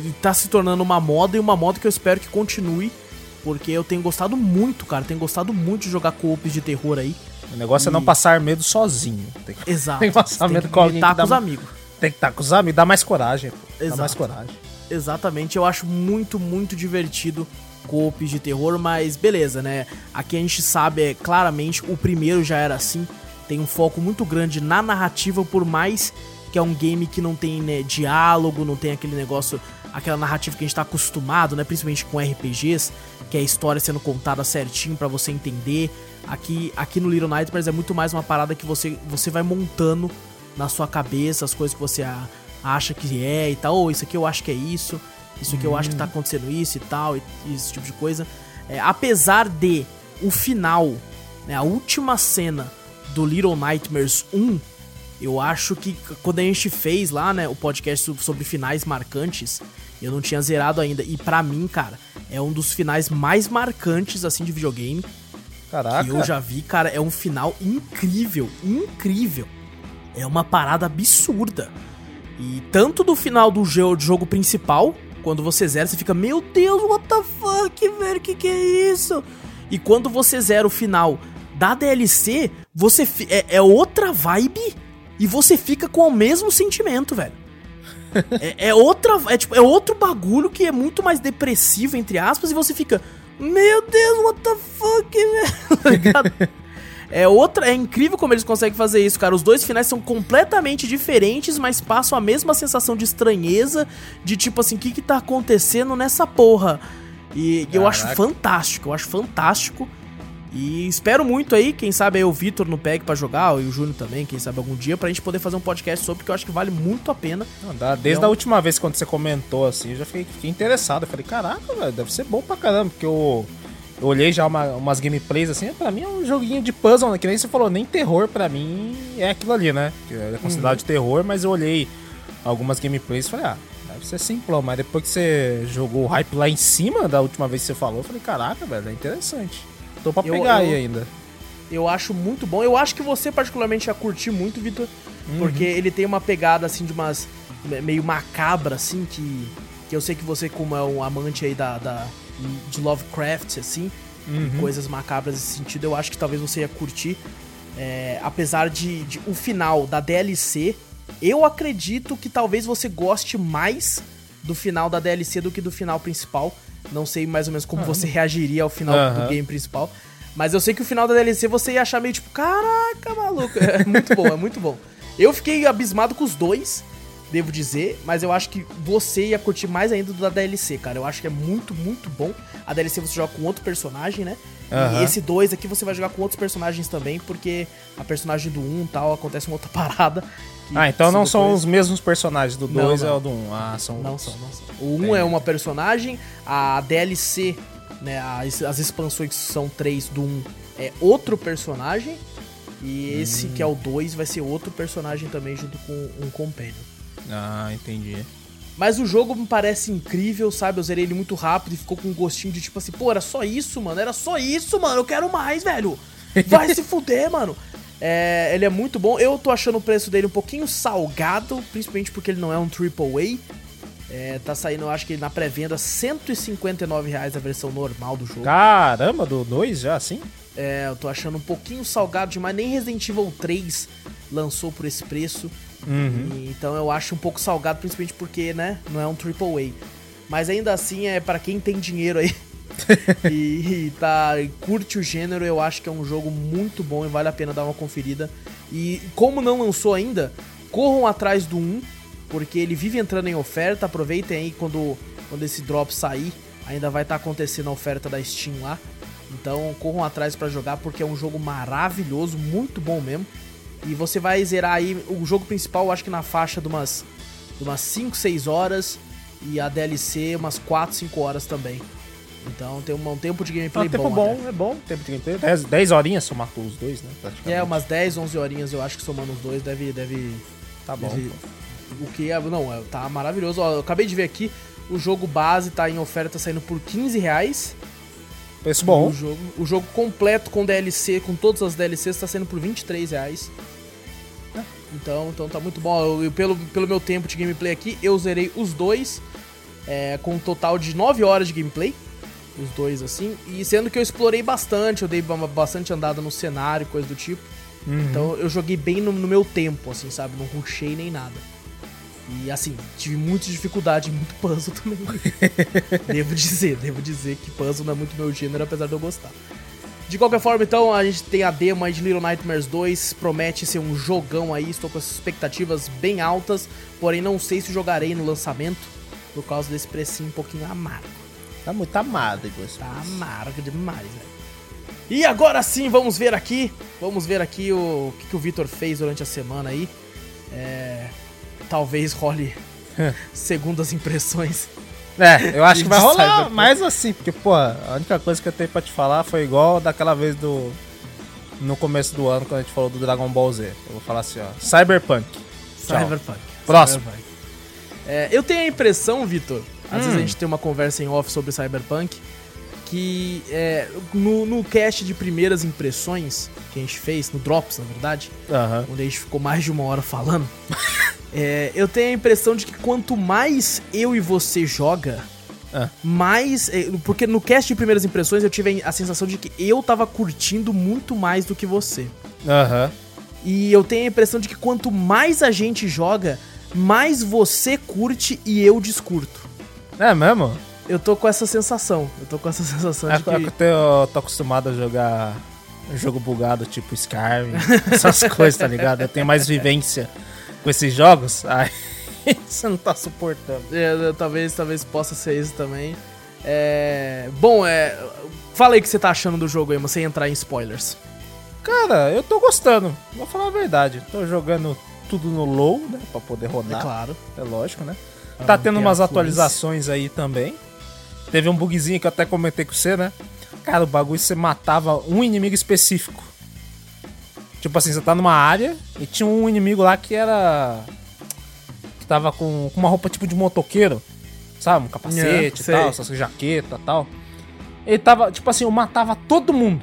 e tá se tornando uma moda e uma moda que eu espero que continue, porque eu tenho gostado muito, cara, tenho gostado muito de jogar co-ops de terror aí. O negócio é não passar medo sozinho. Tem que, Exato. [LAUGHS] Tem que passar medo que com alguém gritar que dá com os amigos. tem que estar com os amigos. Dá mais coragem. Pô. Dá Exato. mais coragem. Exatamente, eu acho muito, muito divertido co-ops de terror, mas beleza, né? Aqui a gente sabe, é, claramente, o primeiro já era assim, tem um foco muito grande na narrativa, por mais que é um game que não tem né, diálogo, não tem aquele negócio, aquela narrativa que a gente tá acostumado, né? Principalmente com RPGs, que é a história sendo contada certinho para você entender. Aqui, aqui no Little Nightmares é muito mais uma parada que você, você vai montando na sua cabeça as coisas que você acha que é e tal. Ou oh, isso aqui eu acho que é isso, isso aqui eu acho que tá acontecendo isso e tal, e, esse tipo de coisa. É, apesar de o final, né, a última cena do Little Nightmares 1, eu acho que quando a gente fez lá, né, o podcast sobre finais marcantes, eu não tinha zerado ainda. E para mim, cara, é um dos finais mais marcantes, assim, de videogame. Caraca. Que eu já vi, cara, é um final incrível, incrível. É uma parada absurda. E tanto do final do jogo principal, quando você zera, você fica, meu Deus, what the fuck, velho, que que é isso? E quando você zera o final da DLC, você é, é outra vibe e você fica com o mesmo sentimento, velho. É, é, outra. É, tipo, é outro bagulho que é muito mais depressivo, entre aspas, e você fica. Meu Deus, what the fuck, velho? [LAUGHS] Tá é outra, é incrível como eles conseguem fazer isso, cara. Os dois finais são completamente diferentes, mas passam a mesma sensação de estranheza, de tipo assim, o que que tá acontecendo nessa porra? E Caraca. eu acho fantástico, eu acho fantástico. E espero muito aí, quem sabe aí o Vitor no PEG pra jogar, e o Júnior também, quem sabe algum dia, pra gente poder fazer um podcast sobre, porque eu acho que vale muito a pena. Não, dá, desde então, a última vez quando você comentou assim, eu já fiquei, fiquei interessado. Eu falei, caraca, velho, deve ser bom pra caramba, porque eu, eu olhei já uma, umas gameplays assim, pra mim é um joguinho de puzzle, né? Que nem você falou, nem terror pra mim é aquilo ali, né? Que é considerado uhum. de terror, mas eu olhei algumas gameplays e falei, ah, deve ser simplão, mas depois que você jogou o hype lá em cima da última vez que você falou, eu falei, caraca, velho, é interessante. Tô pra pegar eu, aí ainda. Eu acho muito bom. Eu acho que você particularmente ia curtir muito, Vitor. Uhum. Porque ele tem uma pegada assim de umas. meio macabra, assim, que. Que eu sei que você, como é um amante aí da. da de Lovecraft, assim, uhum. coisas macabras nesse sentido, eu acho que talvez você ia curtir. É, apesar de, de o final da DLC, eu acredito que talvez você goste mais do final da DLC do que do final principal. Não sei mais ou menos como você reagiria ao final do game principal. Mas eu sei que o final da DLC você ia achar meio tipo, caraca, maluco. É muito bom, é muito bom. Eu fiquei abismado com os dois, devo dizer, mas eu acho que você ia curtir mais ainda do da DLC, cara. Eu acho que é muito, muito bom. A DLC você joga com outro personagem, né? Uhum. E esse 2 aqui você vai jogar com outros personagens também, porque a personagem do 1 um, tal acontece uma outra [LAUGHS] parada. Ah, então não são os mesmos personagens do 2 é o do 1. Um. Ah, são Não são, não são. O 1 um é uma personagem, a DLC, né, as, as expansões que são 3 do 1 um, é outro personagem. E esse hum. que é o 2 vai ser outro personagem também junto com um companion. Ah, entendi. Mas o jogo me parece incrível, sabe? Eu zerei ele muito rápido e ficou com um gostinho de tipo assim, pô, era só isso, mano. Era só isso, mano. Eu quero mais, velho. Vai [LAUGHS] se fuder, mano. É, ele é muito bom. Eu tô achando o preço dele um pouquinho salgado, principalmente porque ele não é um triple A. É, tá saindo, eu acho que na pré-venda, 159 reais a versão normal do jogo. Caramba, do 2 já assim? É, eu tô achando um pouquinho salgado demais. Nem Resident Evil 3 lançou por esse preço. Uhum. E, então eu acho um pouco salgado, principalmente porque, né, não é um AAA. Mas ainda assim, é para quem tem dinheiro aí [LAUGHS] e, e tá, curte o gênero, eu acho que é um jogo muito bom e vale a pena dar uma conferida. E como não lançou ainda, corram atrás do 1, porque ele vive entrando em oferta. Aproveitem aí quando, quando esse drop sair, ainda vai estar tá acontecendo a oferta da Steam lá. Então corram atrás para jogar porque é um jogo maravilhoso, muito bom mesmo. E você vai zerar aí o jogo principal, acho que na faixa de umas, de umas 5, 6 horas. E a DLC umas 4, 5 horas também. Então tem um, um tempo de gameplay ah, tempo bom. bom é bom, tempo de gameplay. 10, 10 horinhas somar com os dois, né? É, umas 10, 11 horinhas eu acho que somando os dois deve. deve tá bom. Deve, o que é. Não, é, tá maravilhoso. Ó, eu acabei de ver aqui, o jogo base tá em oferta saindo por 15 reais. Preço bom. O jogo, o jogo completo com DLC, com todas as DLCs, tá saindo por 23 reais. Então, então tá muito bom. Eu, pelo, pelo meu tempo de gameplay aqui, eu zerei os dois é, com um total de 9 horas de gameplay. Os dois, assim. E sendo que eu explorei bastante, eu dei bastante andada no cenário, coisa do tipo. Uhum. Então eu joguei bem no, no, meu tempo, assim, sabe? Não rushei nem nada. E assim, tive muita dificuldade, [LAUGHS] muito puzzle também. [LAUGHS] devo dizer, devo dizer que puzzle não é muito meu gênero, apesar de eu gostar. De qualquer forma, então, a gente tem a demo aí de Little Nightmares 2, promete ser um jogão aí, estou com as expectativas bem altas, porém não sei se jogarei no lançamento, por causa desse precinho um pouquinho amargo. Tá muito amargo esse Tá amargo demais, velho. E agora sim, vamos ver aqui, vamos ver aqui o, o que, que o Vitor fez durante a semana aí. É, talvez role [LAUGHS] segundas impressões. É, eu acho que vai rolar mais assim, porque, pô, a única coisa que eu tenho pra te falar foi igual daquela vez do. No começo do ano, quando a gente falou do Dragon Ball Z. Eu vou falar assim, ó. Cyberpunk. Tchau. Cyberpunk. Próximo. Cyberpunk. É, eu tenho a impressão, Vitor, às Hum. vezes a gente tem uma conversa em off sobre Cyberpunk, que é, no, no cast de primeiras impressões que a gente fez, no Drops, na verdade, onde a gente ficou mais de uma hora falando, [LAUGHS] é, eu tenho a impressão de que quanto mais eu e você joga, Ah. mais. é, Porque no cast de primeiras impressões eu tive a sensação de que eu tava curtindo muito mais do que você. Aham. E eu tenho a impressão de que quanto mais a gente joga, mais você curte e eu descurto. É mesmo? Eu tô com essa sensação. Eu tô com essa [LAUGHS] sensação É de que eu que. tô, tô acostumado a jogar jogo bugado, tipo Skyrim, [LAUGHS] essas coisas, tá ligado? Eu tenho mais vivência com esses jogos, [LAUGHS] aí você não tá suportando. É, talvez, talvez possa ser isso também. É. Bom, é. Fala aí o que você tá achando do jogo aí, mas sem entrar em spoilers. Cara, eu tô gostando, vou falar a verdade. Tô jogando tudo no low, né, pra poder É rodar, claro. é lógico, né? Tá tendo umas atualizações aí também. Teve um bugzinho que eu até comentei com você, né? Cara, o bagulho você matava um inimigo específico. Tipo assim, você tá numa área e tinha um inimigo lá que era. que tava com, com uma roupa tipo de motoqueiro, sabe? Um capacete É, e tal, essas jaqueta e tal. Ele tava, tipo assim, eu matava todo mundo.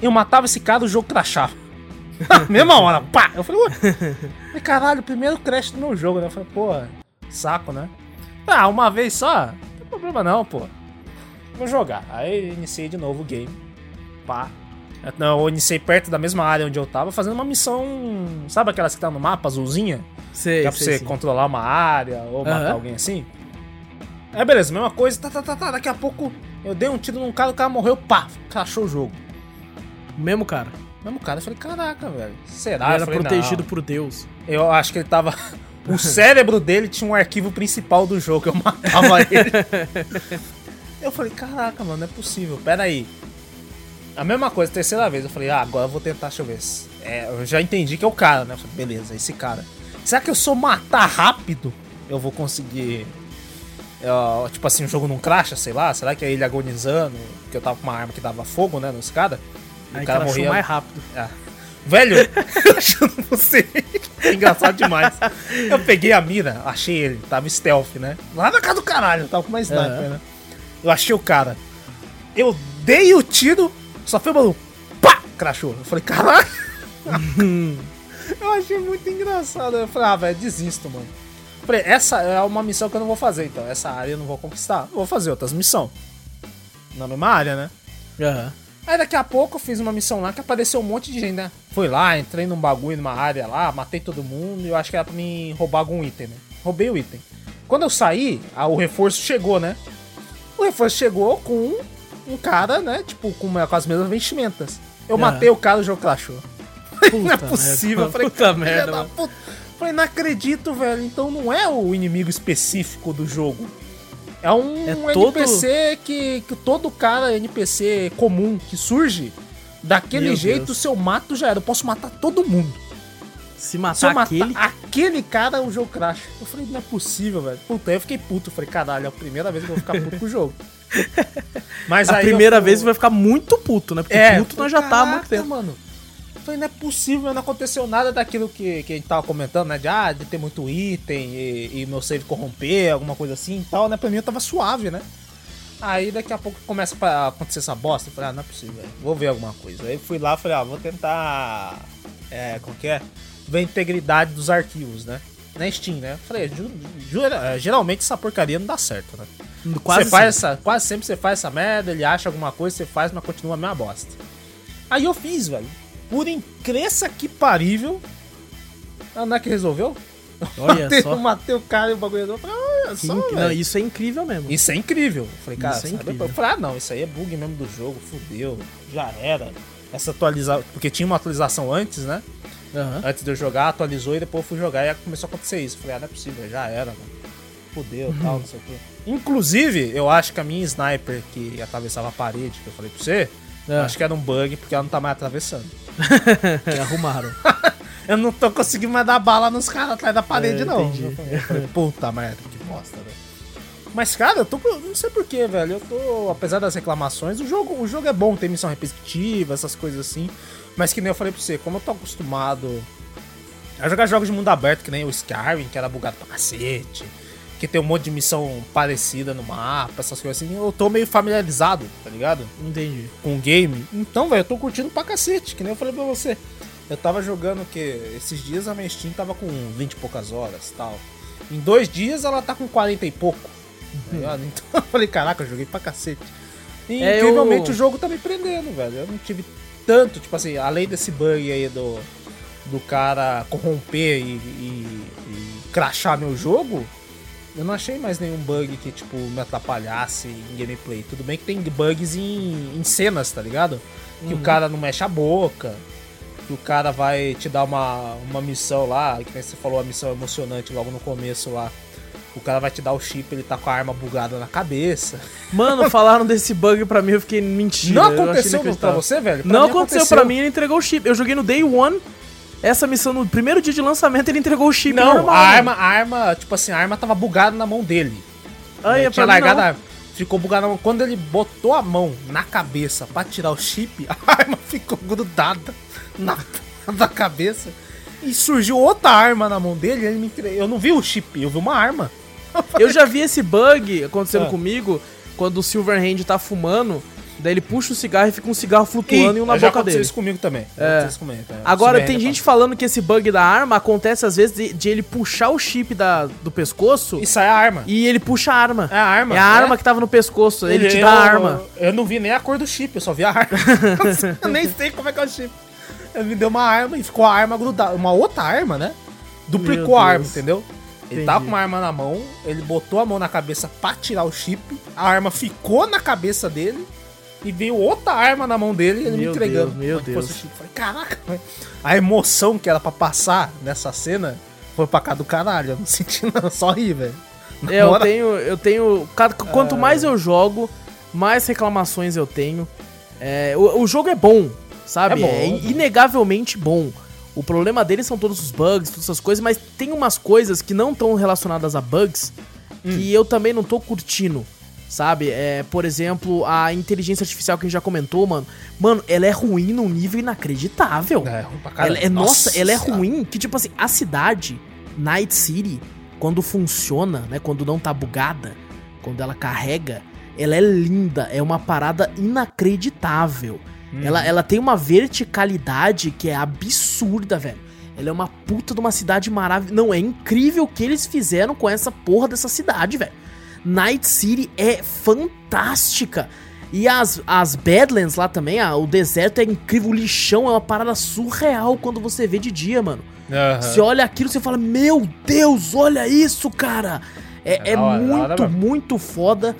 Eu matava esse cara, o jogo crashava. [LAUGHS] Mesma hora, pá! Eu falei, ué. [LAUGHS] Caralho, primeiro crash do meu jogo, né? Eu falei, porra, saco, né? Ah, uma vez só? Não tem problema não, pô. Vou jogar. Aí iniciei de novo o game. Pá. Não, eu iniciei perto da mesma área onde eu tava, fazendo uma missão. Sabe aquelas que tá no mapa, azulzinha? Sei, é pra sei, você sim. controlar uma área ou matar Aham. alguém assim? É beleza, mesma coisa, tá, tá, tá, tá. Daqui a pouco eu dei um tiro num cara, o cara morreu, pá, crashou o jogo. Mesmo cara. Mesmo cara, eu falei, caraca, velho. Será? Ele era falei, protegido não. por Deus. Eu acho que ele tava. [LAUGHS] O cérebro dele tinha um arquivo principal do jogo, eu matava [LAUGHS] ele. Eu falei, caraca, mano, não é possível, pera aí. A mesma coisa, terceira vez, eu falei, ah, agora eu vou tentar, deixa eu ver. É, eu já entendi que é o cara, né? Eu falei, beleza, esse cara. Será que eu sou matar rápido? Eu vou conseguir. é, tipo assim, o jogo não cracha, sei lá? Será que é ele agonizando? Porque eu tava com uma arma que dava fogo, né, nos caras? E Aí o cara morria. mais rápido. Ah. Velho, [LAUGHS] pra você. Engraçado demais. Eu peguei a mira, achei ele, tava stealth, né? Lá na casa do caralho, tava com uma sniper, Aham. né? Eu achei o cara. Eu dei o tiro, só foi o maluco. Pá! Crashou. Eu falei, caralho. [LAUGHS] eu achei muito engraçado. Eu falei, ah, velho, desisto, mano. Eu falei, essa é uma missão que eu não vou fazer, então. Essa área eu não vou conquistar. Eu vou fazer outras missões. Na mesma área, né? Aham. Aí daqui a pouco eu fiz uma missão lá que apareceu um monte de gente, né? Fui lá, entrei num bagulho, numa área lá, matei todo mundo e eu acho que era pra mim roubar algum item, né? Roubei o item. Quando eu saí, ah, o reforço chegou, né? O reforço chegou com um cara, né? Tipo, com, uma- com as mesmas vestimentas. Eu Aham. matei o cara e o jogo crashou. [LAUGHS] não é possível. merda. Eu falei, Puta merda, puta. Falei, não acredito, velho. Então não é o inimigo específico do jogo. É um É todo- NPC que, que todo cara NPC comum que surge, daquele Meu jeito, Deus. se eu mato já era. Eu posso matar todo mundo. Se Se eu matar matar aquele. aquele cara, o jogo crash. Eu falei, não é possível, velho. Puta, aí eu fiquei puto. Eu falei, caralho, é a primeira vez que eu vou ficar puto com o jogo. [LAUGHS] Mas A eu primeira fui- vez você vai ficar muito puto, né? Porque é, puto nós já tá há muito "Caraca, tempo. mano. Eu Falei, não é possível, não aconteceu nada daquilo que, que a gente tava comentando, né? De, ah, de ter muito item e, e meu save corromper, alguma coisa assim e tal, né? Pra mim eu tava suave, né? Aí daqui a pouco começa a acontecer essa bosta. Eu falei, ah, não é possível, velho. Vou ver alguma coisa. Aí fui lá falei, ah, vou tentar. É, como que é? Ver a integridade dos arquivos, né? Na Steam, né? Eu Falei, ju- é, geralmente essa porcaria não dá certo, né? Quase você faz sempre. essa, quase sempre você faz essa merda, ele acha alguma coisa, você faz, mas continua a mesma bosta. Aí eu fiz, velho. Por incresça que parível. É que resolveu? Olha [LAUGHS] matei, só. matei o cara e o bagulho falei, Olha só, inc- não, isso é incrível mesmo. Isso é incrível. Eu falei, cara, Isso é incrível. eu falei, ah, não, isso aí é bug mesmo do jogo, fudeu, já era. Essa atualização, porque tinha uma atualização antes, né? Aham. Antes de eu jogar, atualizou e depois eu fui jogar e começou a acontecer isso. Eu falei, ah, não é possível, já era, mano. Fudeu, tal, não sei o quê. Inclusive, eu acho que a minha sniper que atravessava a parede, que eu falei pra você, É. acho que era um bug porque ela não tá mais atravessando. [LAUGHS] Arrumaram. [LAUGHS] Eu não tô conseguindo mais dar bala nos caras atrás da parede, É, não. entendi. Eu falei, puta merda, que bosta, velho. Mas, cara, eu tô. Não sei porquê, velho. Eu tô. Apesar das reclamações, o jogo, o jogo é bom, tem missão repetitiva, essas coisas assim. Mas que nem eu falei pra você, como eu tô acostumado a jogar jogos de mundo aberto, que nem o Skyrim, que era bugado pra cacete. Que tem um monte de missão parecida no mapa, essas coisas assim. Eu tô meio familiarizado, tá ligado? Entendi. com o game. Então, velho, eu tô curtindo pra cacete, que nem eu falei pra você. Eu tava jogando que esses dias a minha Steam tava com 20 e poucas horas tal. Em dois dias ela tá com 40 e pouco. tá? [LAUGHS] Então eu falei, caraca, eu joguei pra cacete. E É, incrivelmente eu- o jogo tá me prendendo, velho. Eu não tive tanto, tipo assim, além desse bug aí do, do cara corromper e, e, e crachar meu jogo, eu não achei mais nenhum bug que, tipo, me atrapalhasse em gameplay. Tudo bem que tem bugs em, em cenas, tá ligado? Que o cara não mexe a boca, que o cara vai te dar uma, uma missão lá, que nem você falou, a missão emocionante logo no começo lá. O cara vai te dar o chip, ele tá com a arma bugada na cabeça. Mano, [LAUGHS] falaram desse bug pra mim, eu fiquei mentira. não aconteceu pra você, velho? Pra Não mim aconteceu pra mim, ele entregou o chip. Eu joguei no Day One. Essa missão, no primeiro dia de lançamento, ele entregou o chip Não, normal. a arma, a arma, tipo assim, a arma tava bugada na mão dele. Ai, Ele é tinha largado não. a arma. Ficou bugado na mão. Quando ele botou a mão na cabeça pra tirar o chip, [LAUGHS] a arma ficou grudada na [LAUGHS] da cabeça. E surgiu outra arma na mão dele. Ele me. Eu não vi o chip, eu vi uma arma. [LAUGHS] Eu já vi esse bug acontecendo Ah. comigo quando o Silverhand tá fumando. Daí ele puxa o cigarro e fica um cigarro flutuando e um na já boca dele. isso comigo também. É. isso comigo, é. Agora, tem gente falando que esse bug da arma acontece às vezes de, de ele puxar o chip da, do pescoço E sai a arma. e ele puxa a arma. É a arma. É a arma que tava no pescoço, ele, te dá a eu- arma. Eu não vi nem a cor do chip, eu só vi a arma. [LAUGHS] [LAUGHS] eu nem sei como é que é o chip. Ele me deu uma arma e ficou a arma grudada. Uma outra arma, né? Duplicou a arma, entendeu? Ele Entendi. tava com uma arma na mão, ele botou a mão na cabeça pra tirar o chip, a arma ficou na cabeça dele e veio outra arma na mão dele e ele me Meu entregando. Deus, meu Deus. o chip. Falei, caraca, velho. a emoção que era pra passar nessa cena foi pra cá do caralho. Eu não senti [LAUGHS] não, só rir, velho. É, eu tenho, eu tenho. Quanto Ah. mais eu jogo, mais reclamações eu tenho. É, o, o jogo é bom, sabe? É bom, É, inegavelmente bom. O problema dele são todos os bugs, todas essas coisas, mas tem umas coisas que não estão relacionadas a bugs Hum. que eu também não tô curtindo. Sabe? É, por exemplo, a inteligência artificial que a gente já comentou, mano. Mano, ela é ruim num nível inacreditável. É, ruim pra caralho. Ela é, nossa, ela é ruim. Que tipo assim, a cidade, Night City, quando funciona, né? Quando não tá bugada, quando ela carrega, ela é linda. É uma parada inacreditável. Uhum. Ela, ela tem uma verticalidade que é absurda, velho. Ela é uma puta de uma cidade maravilhosa. Não, é incrível o que eles fizeram com essa porra dessa cidade, velho. Night City é fantástica. E as, as Badlands lá também, ah, o deserto é incrível, o lixão é uma parada surreal quando você vê de dia, mano. Aham. Você olha aquilo, você fala, meu Deus, olha isso, cara. É, É é da hora, muito, muito foda.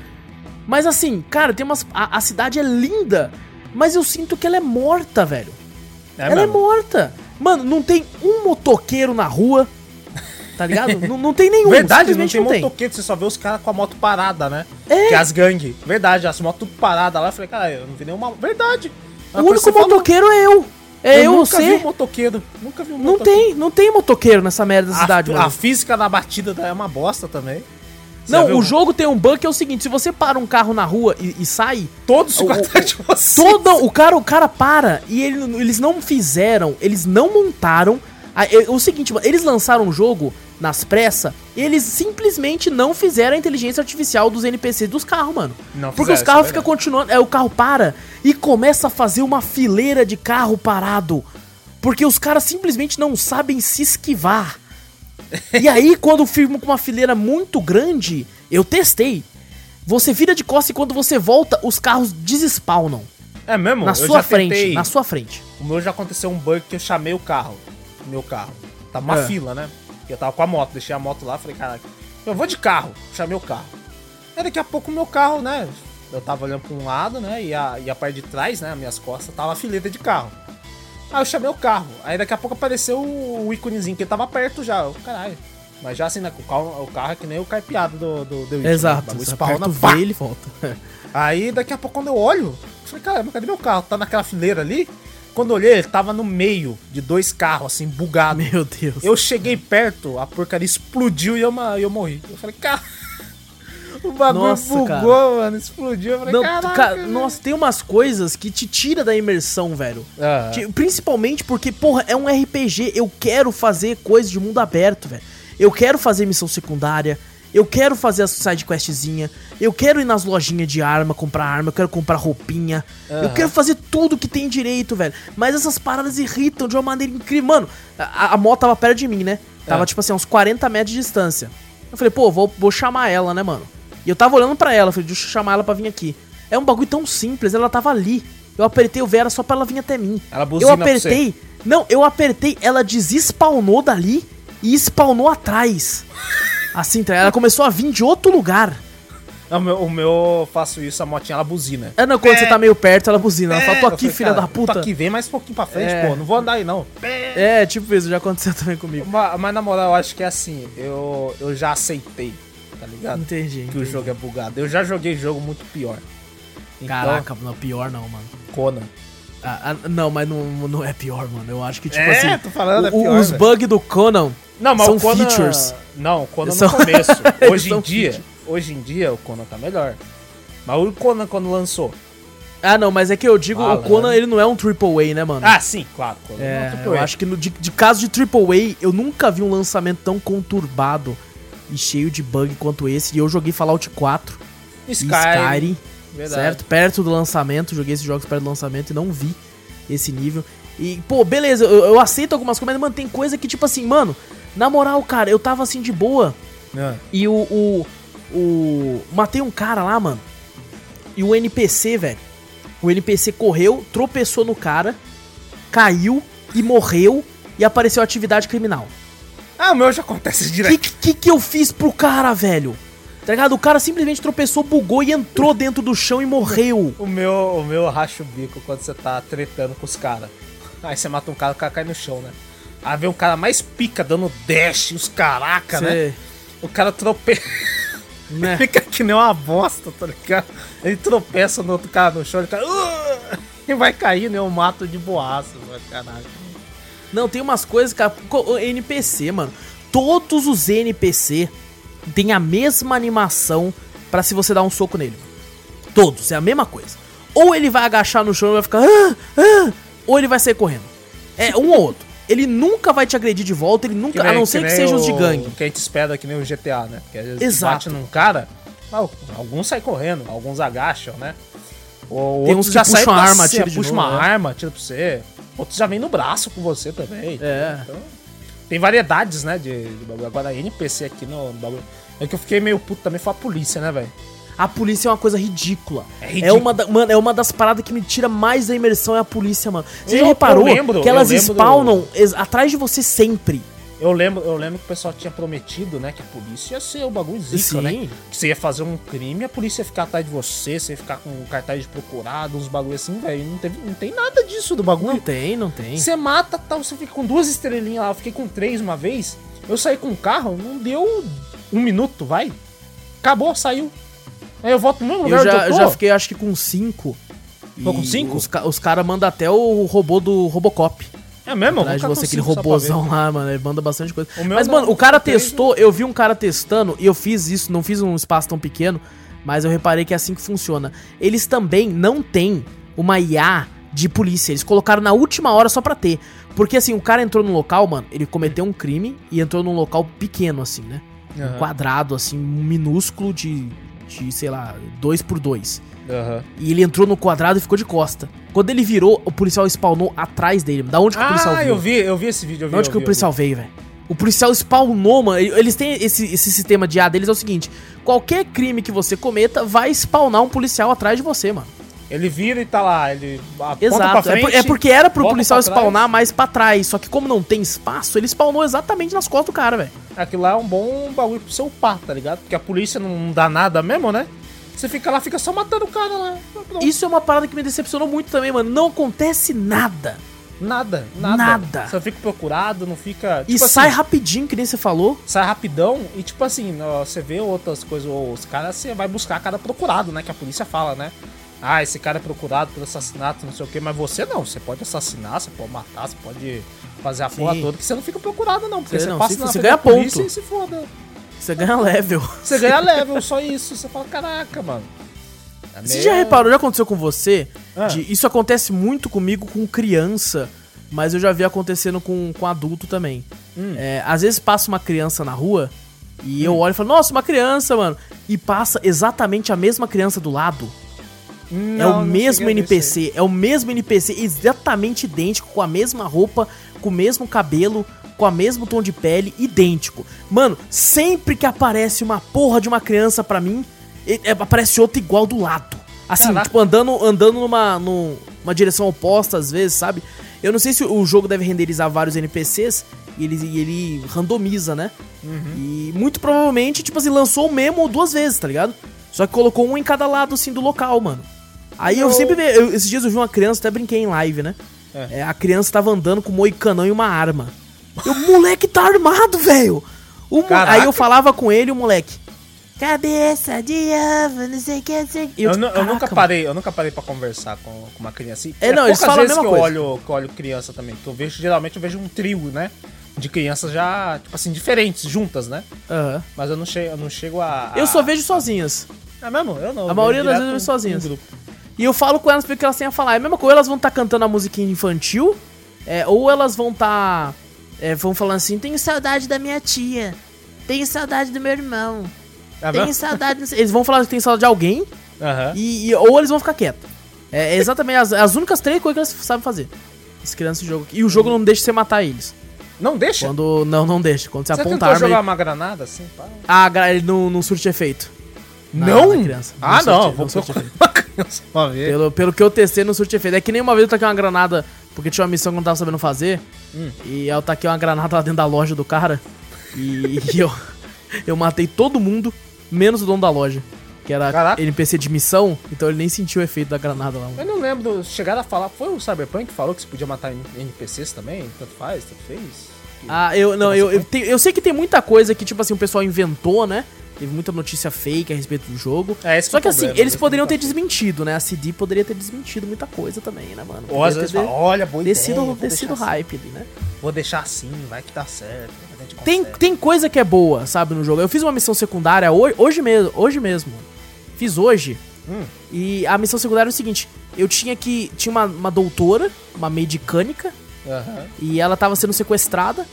Mas assim, cara, tem umas. A, a cidade é linda, mas eu sinto que ela é morta, velho. É ela é mesmo. morta. Mano, não tem um motoqueiro na rua. Tá ligado? não, não tem nenhum. Verdade, não simplesmente tem motoqueiro, você só vê os caras com a moto parada, né? É. Que é as gangues. Verdade, as motos tudo paradas lá. Eu falei, cara, eu não vi nenhuma. Verdade. O Uma coisa único que você falou, motoqueiro é eu. É eu, nunca vi você. um motoqueiro. Nunca vi um Não motoqueiro. tem, não tem motoqueiro nessa merda da A, cidade, a mano. física da batida é uma bosta também. Você Não, o jogo tem um bug que é o seguinte: se você para um carro na rua e, e sai, Todos ficam o- atrás de você. todo o cara, o cara para e ele- eles não fizeram, eles não montaram. a- é- o seguinte, mano, eles lançaram o jogo nas pressas, eles simplesmente não fizeram a inteligência artificial dos NPCs dos carros, mano. Não Porque fizeram, os isso carros é ficam continuando, é o carro para e começa a fazer uma fileira de carro parado. Porque os caras simplesmente não sabem se esquivar. E aí, [LAUGHS] quando firma com uma fileira muito grande, eu testei. Você vira de costas e quando você volta, os carros desespawnam. É mesmo? na Eu sua frente, tentei. na sua frente. O meu já aconteceu um bug que eu chamei o carro. Meu carro. Tava uma É. fila, né? Eu tava com a moto, deixei a moto lá, falei, cara, Eu vou de carro, chamei o carro. Aí daqui a pouco o meu carro, né? Eu tava olhando pra um lado, né? E a, e a parte de trás, né? Minhas costas, tava a fileira de carro. Aí eu chamei o carro. Aí daqui a pouco apareceu o, o íconezinho que ele tava perto já. Eu, caralho. Mas já assim, né? O carro, o carro é que nem o carpeado do, do, do Exato. Né? Spawna, aperta o pá. V e ele volta. [LAUGHS] Aí daqui a pouco quando eu olho, eu falei, caramba, cadê meu carro? Tá naquela fileira ali? Quando eu olhei, ele tava no meio de dois carros, assim, bugado. Meu Deus. Eu cheguei perto, a porcaria explodiu e eu, eu morri. Eu falei, cara. [LAUGHS] O bagulho Nossa, bugou, cara. mano. Explodiu. Eu falei, Não, caraca. cara, velho." nossa, tem umas coisas que te tira da imersão, velho. Ah, Principalmente porque, porra, é um RPG. Eu quero fazer coisas de mundo aberto, velho. Eu quero fazer missão secundária. Eu quero fazer a side questzinha. Eu quero ir nas lojinhas de arma, comprar arma. Eu quero comprar roupinha. Eu Aham. quero fazer tudo que tem direito, velho. Mas essas paradas irritam de uma maneira incrível. Mano, a, a moto tava perto de mim, né? Tava, É. tipo assim, uns 40 metros de distância. Eu falei, pô, vou, vou chamar ela, né, mano? E eu tava olhando pra ela. Eu falei, deixa eu chamar ela pra vir aqui. É um bagulho tão simples. Ela tava ali. Eu apertei o V, era só pra ela vir até mim. Ela Eu apertei. Não, eu apertei, ela desespawnou dali e spawnou atrás. Assim, tá? ela começou a vir de outro lugar. Não, o, meu, o meu eu faço isso, a motinha ela buzina. É, não, quando É. você tá meio perto, ela buzina. Ela fala, tô aqui, falei, filha cara, da puta. Tô aqui, vem mais um pouquinho pra frente, É. pô. Não vou andar aí, não. É, tipo isso, já aconteceu [LAUGHS] também comigo. Mas, mas na moral, eu acho que é assim, eu, eu já aceitei, tá ligado? Entendi. Que o entendi. jogo é bugado. Eu já joguei jogo muito pior. Então, Caraca, não, pior não, mano. Conan. Ah, ah, não, mas não, não é pior, mano. Eu acho que, tipo É, assim. tô falando, é o- pior, os bugs do Conan. Não, mas São o Conan... features. Não, o Conan São- no começo. [LAUGHS] Hoje em dia, features. hoje em dia o Conan tá melhor. Mas o Conan quando lançou. Ah, não, mas é que eu digo, Ah, o Conan, mano. ele não é um triple A, né, mano? Ah, sim, claro. Conan É, não, tipo, eu é. acho que no, de, de caso de AAA, eu nunca vi um lançamento tão conturbado e cheio de bug quanto esse. E eu joguei Fallout 4 e Skyrim. Skyrim, Verdade. certo? Perto do lançamento, joguei esses jogos perto do lançamento e não vi esse nível. E, pô, beleza, eu, eu aceito algumas coisas, mas mano, tem coisa que, tipo assim, mano, na moral, cara, eu tava assim de boa Ah, e o. o, o matei um cara lá, mano. E o NPC, velho. O NPC correu, tropeçou no cara, caiu e morreu e apareceu atividade criminal. Ah, o meu já acontece O direto. que, que que eu fiz pro cara, velho? Tá ligado? O cara simplesmente tropeçou, bugou e entrou dentro do chão e morreu. O meu, o meu racha o bico quando você tá tretando com os caras. Aí você mata um cara, o cara cai no chão, né? Aí vem um cara mais pica dando dash, os caraca, né? Cê- O cara tropeça. [LAUGHS] né? Fica que nem uma bosta, tá ligado? Ele tropeça no outro cara no chão, ele cai. "Uh!" E vai cair, né? Eu mato de boaça, mano, caralho. Não, tem umas coisas, cara. NPC, mano. Todos os NPC têm a mesma animação pra se você dar um soco nele. Todos, é a mesma coisa. Ou ele vai agachar no chão e vai ficar. "Ah, ah", ou ele vai sair correndo. É um ou outro. Ele nunca vai te agredir de volta, ele nunca. a não ser que nem seja os de o- gangue. Que a gente espera que nem o GTA, né? Porque às vezes Exato. bate num cara, ah, alguns saem correndo, alguns agacham, né? Ou Tem uns que já saem puxam a pra arma, de puxa novo, uma né? arma, tira pra você. Outros já vem no braço com você também. É. Então, tem variedades, né, de, de bagulho. Agora, NPC aqui no, no bagulho. É que eu fiquei meio puto também foi a polícia, né, velho? A polícia é uma coisa ridícula. É É, ridículo. uma da- mano, é uma das paradas que me tira mais da imersão é a polícia, mano. Você já Eu- reparou eu lembro, que elas spawnam ex- atrás de você sempre? Eu lembro, eu lembro que o pessoal tinha prometido, né, que a polícia ia ser o bagulho zica, Sim. né? Que você ia fazer um crime, a polícia ia ficar atrás de você, você ia ficar com um cartaz de procurado, uns bagulho assim, velho. Não, teve- não tem nada disso do Não bagulho. tem, não tem. Você mata, tal, você fica com duas estrelinhas lá, eu fiquei com três uma vez. Eu saí com um carro, não deu um minuto, vai. Acabou, saiu. Aí eu volto no mesmo Eu lugar já, onde eu tô. já fiquei, acho que com 5. Ficou com cinco? Os, os caras mandam até o robô do Robocop. É mesmo? Atrás de você, aquele robôzão lá, mano. Ele manda bastante coisa. Mas, não, mano, o cara testou, eu vi um cara testando, e eu fiz isso, não fiz um espaço tão pequeno, mas eu reparei que é assim que funciona. Eles também não têm uma IA de polícia. Eles colocaram na última hora só pra ter. Porque assim, o cara entrou num local, mano, ele cometeu um crime e entrou num local pequeno, assim, né? Um Aham, quadrado, assim, minúsculo de, de sei lá, 2 por 2 aham. E ele entrou no quadrado e ficou de costa. Quando ele virou, o policial spawnou atrás dele. Da onde que o policial Ah, viu? eu vi, eu vi esse vídeo, vi. Da onde que o vi, eu policial veio, velho? O policial spawnou, mano. Eles têm esse, esse sistema de A deles é o seguinte: qualquer crime que você cometa vai spawnar um policial atrás de você, mano. Ele vira e tá lá, ele Exato. pra É, por- frente. é porque era pro policial spawnar mais pra trás. Só que como não tem espaço, ele spawnou exatamente nas costas do cara, velho. aquilo lá é um bom bagulho pro seu upar, tá ligado? Porque a polícia não dá nada mesmo, né? Você fica lá, fica só matando o cara lá. Pronto. Isso é uma parada que me decepcionou muito também, mano. Não acontece nada. Nada, nada. Nada. Você fica procurado, não fica. E tipo sai assim, rapidinho, que nem você falou. sai rapidão e tipo assim, você vê outras coisas, os caras você vai buscar cara procurado, né? Que a polícia fala, né? Ah, esse cara é procurado por assassinato, não sei o que, mas você não, você pode assassinar, você pode matar, você pode fazer a porra toda, que você não fica procurado, não, porque Você você, não, passa você- na você ganha ponto. e se foda. Você ganha level. Você ganha [LAUGHS] level, só isso. Você fala, caraca, mano. É Você meio- já reparou, já aconteceu com você? Ah. de- isso acontece muito comigo com criança, mas eu já vi acontecendo com, com adulto também. Hum. É, às vezes passa uma criança na rua e eu olho e falo, nossa, uma criança, mano. E passa exatamente a mesma criança do lado. é Não, o não mesmo. NPC, é o mesmo NPC, exatamente idêntico, com a mesma roupa, com o mesmo cabelo, com o mesmo tom de pele, idêntico. Mano, sempre que aparece uma porra de uma criança pra mim, é, aparece outra igual do lado. Assim, Caraca. tipo, andando, andando numa, num- numa direção oposta às vezes, sabe? Eu não sei se o jogo deve renderizar vários NPCs e ele, e ele randomiza, né? Uhum. E muito provavelmente, tipo assim, lançou o mesmo duas vezes, tá ligado? Só que colocou um em cada lado, assim, do local, mano. Aí eu Eu- sempre vejo. esses dias eu vi uma criança, até brinquei em live, né? É. É, a criança tava andando com um moicanão e uma arma. O moleque tá armado, velho! Aí eu falava com ele e o moleque. Cabeça de ovo, não sei o que, não sei o que. Eu, tipo, eu "Caraca, nunca mano." parei, eu nunca parei pra conversar com, com uma criança. E É, não, eles poucas falam a vezes mesma que eu olho, que eu olho criança também. Que eu vejo, geralmente eu vejo um trio, né? De crianças já, tipo assim, diferentes, juntas, né? Aham. Mas eu não chego, eu não chego a, a... Eu só vejo sozinhas. É mesmo? Eu não. A eu maioria das vezes eu vejo sozinhas. grupo. E eu falo com elas porque elas têm a falar. É a mesma coisa, elas vão estar cantando a musiquinha infantil, é, ou elas vão estar. Vão falando assim: tenho saudade da minha tia, tenho saudade do meu irmão, É tenho saudade. não sei- Eles vão falar que tem saudade de alguém, Aham. e, e- ou eles vão ficar quietos. É, é exatamente as, as únicas três coisas que elas sabem fazer. As crianças de jogo. E o jogo não deixa você matar eles. Não deixa? Quando. Não, não deixa. Quando você, Você aponta a arma. jogar Ele, uma granada assim? Pá? ah, ele não, não surte efeito. Na- não? na criança. Ah, Não não. Vou não surte procurar uma criança pra ver. Pelo, pelo que eu testei no surte efeito. É que nem uma vez eu taquei uma granada, porque tinha uma missão que eu não tava sabendo fazer. Hum. E eu taquei uma granada lá dentro da loja do cara. E, [LAUGHS] e eu, eu matei todo mundo, menos o dono da loja. Que era Caraca. NPC de missão, então ele nem sentiu o efeito da granada lá. mano. Eu não lembro, chegaram a falar, foi o Cyberpunk que falou que você podia matar NPCs também? Tanto faz, tanto fez? Ah, eu não, eu, eu, tenho- eu sei que tem muita coisa que, tipo assim, o pessoal inventou, né? Teve muita notícia fake a respeito do jogo. É, Só é o que assim, problema, eles esse poderiam é ter desmentido, né? A CD poderia ter desmentido muita coisa também, né, mano? Ou às vezes fala, olha, boa descido, ideia, descido deixar hype ali, né? assim, vou deixar assim, vai que dá certo. Tem, tem coisa que é boa, sabe, no jogo. Eu fiz uma missão secundária hoje, hoje mesmo, hoje mesmo. Fiz hoje. Hum. E a missão secundária é o seguinte: eu tinha que. Tinha uma, uma doutora, uma medicânica, Aham. e ela tava sendo sequestrada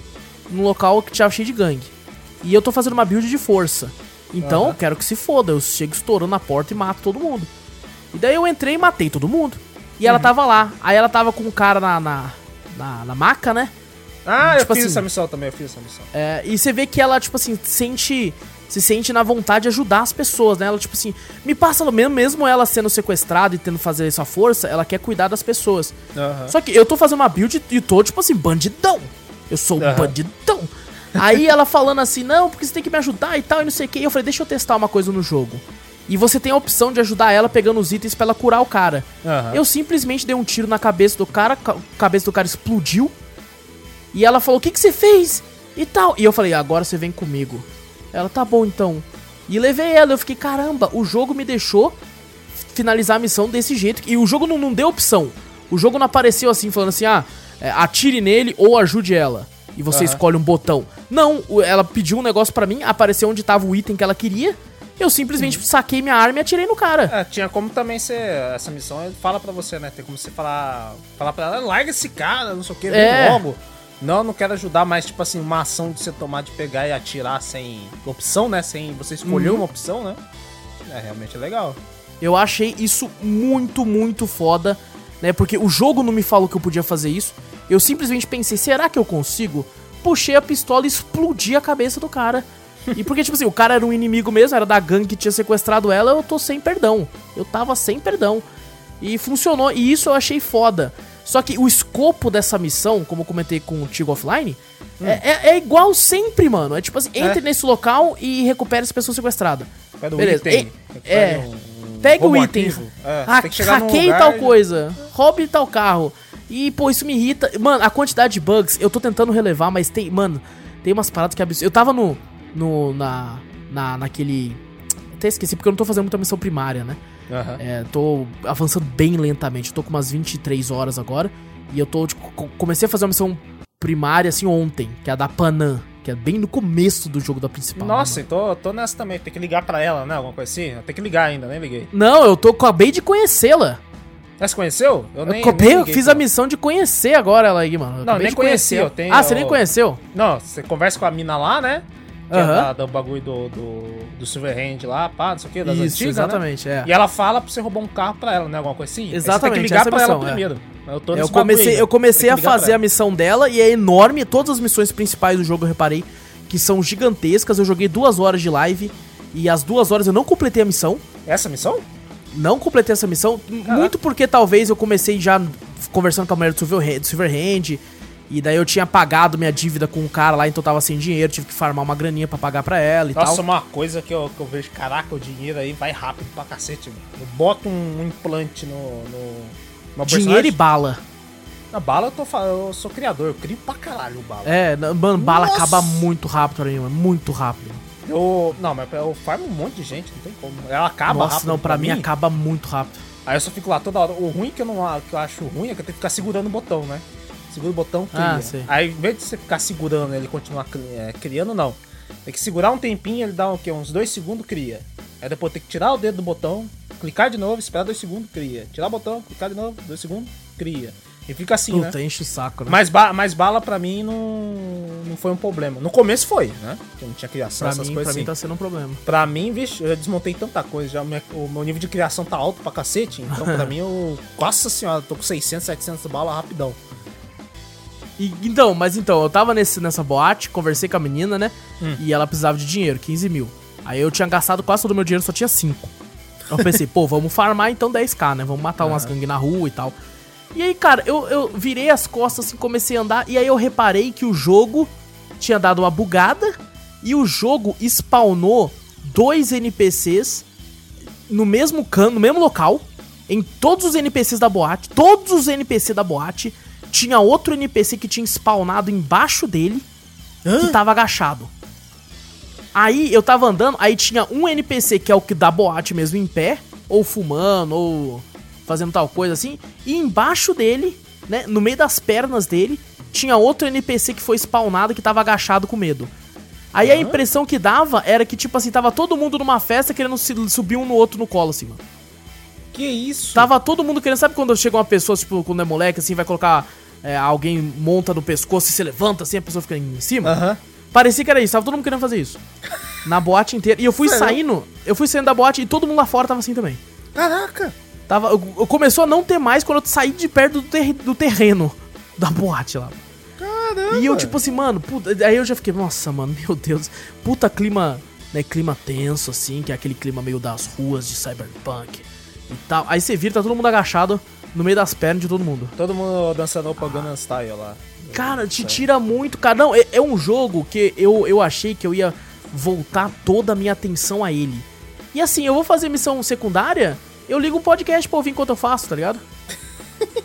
num local que tinha cheio de gangue. E eu tô fazendo uma build de força. Então, Aham. eu quero que se foda. Eu chego estourando na porta e mato todo mundo. E daí eu entrei e matei todo mundo. E Uhum. ela tava lá. Aí ela tava com um cara na, na, na, na maca, né? Ah, Tipo eu fiz assim- essa missão também, eu fiz essa missão. É, e você vê que ela, tipo assim, sente. Se sente na vontade de ajudar as pessoas, né? Ela, tipo assim, me passa mesmo, mesmo ela sendo sequestrada e tendo que fazer essa força, ela quer cuidar das pessoas. Aham. Só que eu tô fazendo uma build e tô, tipo assim, bandidão. Eu sou um Aham. bandidão. Aí ela falando assim, não, porque você tem que me ajudar e tal, e não sei o que. E eu falei, deixa eu testar uma coisa no jogo. E você tem a opção de ajudar ela pegando os itens pra ela curar o cara. Aham. Eu simplesmente dei um tiro na cabeça do cara, ca- a cabeça do cara explodiu. E ela falou: O que, que você fez? E tal. E eu falei: Agora você vem comigo. Ela, tá bom então. E levei ela. Eu fiquei: Caramba, o jogo me deixou finalizar a missão desse jeito. E o jogo não, não deu opção. O jogo não apareceu assim, falando assim: Ah, é, atire nele ou ajude ela. E você Aham. escolhe um botão. Não, ela pediu um negócio pra mim, apareceu onde tava o item que ela queria. Eu simplesmente saquei minha arma e atirei no cara. É, tinha como também ser. Essa missão fala pra você, né? Tem como você falar. Falar pra ela, larga esse cara, não sei o que, É. logo. Não, não quero ajudar, mas tipo assim, uma ação de você tomar de pegar e atirar sem opção, né? Sem você escolher Uhum. uma opção, né? É realmente legal. Eu achei isso muito, muito foda, né? Porque o jogo não me falou que eu podia fazer isso. Eu simplesmente pensei, será que eu consigo? Puxei a pistola e explodi a cabeça do cara. E porque, tipo assim, o cara era um inimigo mesmo, era da gangue que tinha sequestrado ela, eu tô sem perdão. Eu tava sem perdão. E funcionou, e isso eu achei foda. Só que o escopo dessa missão, como eu comentei com o Tigo Offline, é, é- é igual sempre, mano. É tipo assim, entre É. nesse local e recupere essa pessoa sequestrada. Pega o Beleza, item, e- é, um- um Pega o item, arquivo. É, ha- hackeie tal e- coisa, roube tal carro. E, pô, isso me irrita. Mano, a quantidade de bugs, eu tô tentando relevar, mas tem, mano, tem umas paradas que é absurdo. Eu tava no, no, na, na, naquele... Até esqueci, porque eu não tô fazendo muita missão primária, né? Aham. É, tô avançando bem lentamente. Tô com umas 23 horas agora. E eu tô. tipo, co- comecei a fazer uma missão primária assim ontem, que é a da Panam, que é bem no começo do jogo da principal. Nossa, né, então tô nessa também. Tem que ligar pra ela, né? Alguma coisa assim? Tem que ligar ainda, nem liguei. mano. Não, eu tô acabei de conhecê-la. Mas você conheceu? Eu, nem, eu liguei fiz pra a ela. missão de conhecer agora ela aí, mano. Eu Não, nem conheci, eu tenho- Ah, você nem conheceu? Não, você conversa com a mina lá, né? Que é Aham. da- do bagulho do, do, do Silverhand lá, pá, não sei o que, das Isso, antigas, né? exatamente, é. E ela fala pra você roubar um carro pra ela, né? Alguma coisa assim? Aí Você tem Exatamente, que ligar é pra ela missão, é. primeiro. Eu, tô Eu nesse comecei, eu comecei a fazer a ela. missão dela e é enorme. Todas as missões principais do jogo eu reparei que são gigantescas. Eu joguei duas horas de live e as duas horas eu não completei a missão. Essa missão? Não completei essa missão, muito porque talvez eu comecei já conversando com a mulher do Silverhand, e daí eu tinha pagado minha dívida com o cara lá, então eu tava sem dinheiro, tive que farmar uma graninha pra pagar pra ela e Nossa, tal. uma coisa que eu, que eu vejo, caraca, o dinheiro aí vai rápido pra cacete. mano. Eu boto um, implante no, no, no Dinheiro e bala. Na bala eu, tô, eu sou criador, eu crio pra caralho bala. É, mano, bala Nossa! acaba muito rápido pra mim, mano, muito rápido. Eu. Não, mas eu farmo um monte de gente, não tem como. Ela acaba Nossa, rápido. não, pra, mim, acaba muito rápido. Aí eu só fico lá toda hora. O ruim que eu não que eu acho ruim é que eu tenho que ficar segurando o botão, né? Segura o botão, cria. Ah, sei. Aí, em vez de você ficar segurando ele continuar é, criando, não. Tem que segurar um tempinho, ele dá o quê? Uns dois segundos, cria. Aí depois tem que tirar o dedo do botão, clicar de novo, esperar dois segundos, cria. Tirar o botão, clicar de novo, dois segundos, cria. E fica assim, Puta, né? enche o saco, né? Mas, ba mas bala pra mim não, não foi um problema. No começo foi, né? Porque não tinha criação, pra essas mim, coisas pra mim assim. tá sendo um problema. Pra mim, vixe, eu já desmontei tanta coisa. Já, o meu- o meu nível de criação tá alto pra cacete. Então, pra [LAUGHS] mim, eu. Nossa senhora, tô com 600, 700 balas rapidão. E, então, mas então, eu tava nesse, nessa boate, conversei com a menina, né? Hum. E ela precisava de dinheiro, 15 mil. Aí eu tinha gastado quase todo o meu dinheiro, só tinha 5. Eu pensei, [LAUGHS] pô, vamos farmar então 10k, né? Vamos matar umas gangues na rua e tal. E aí, cara, eu, eu virei as costas assim, comecei a andar, e aí eu reparei que o jogo tinha dado uma bugada e o jogo spawnou dois NPCs no mesmo cano, no mesmo local, em todos os NPCs da boate, todos os NPCs da boate, tinha outro NPC que tinha spawnado embaixo dele, que tava agachado. Aí eu tava andando, aí tinha um NPC que é o que da boate mesmo em pé, ou fumando, ou fazendo tal coisa assim, e embaixo dele, né, no meio das pernas dele, tinha outro NPC que foi spawnado que tava agachado com medo. Aí a impressão que dava era que, tipo assim, tava todo mundo numa festa querendo subir um no outro no colo, assim, mano. Que isso? Tava todo mundo querendo. Sabe quando chega uma pessoa, tipo, quando é moleque, assim, vai colocar. é, alguém monta no pescoço e se levanta, assim, a pessoa fica em cima? Aham. Parecia que era isso, tava todo mundo querendo fazer isso. [LAUGHS] Na boate inteira. E eu fui Sério? saindo, eu fui saindo da boate e todo mundo lá fora tava assim também. Caraca! Tava, eu, eu começou a não ter mais quando eu saí de perto do, ter- do terreno [LAUGHS] da boate lá. Caramba! E eu, tipo assim, mano, puta, aí eu já fiquei, nossa, mano, [LAUGHS] meu Deus, puta clima, né, clima tenso, assim, que é aquele clima meio das ruas de cyberpunk e tal. Aí você vira, tá todo mundo agachado no meio das pernas de todo mundo. Todo mundo dançando o Gangnam Style lá. Cara, te tira muito, cara. Não, é, é um jogo que eu, eu achei que eu ia voltar toda a minha atenção a ele. E assim, eu vou fazer missão secundária, eu ligo um podcast pra ouvir enquanto eu faço, tá ligado?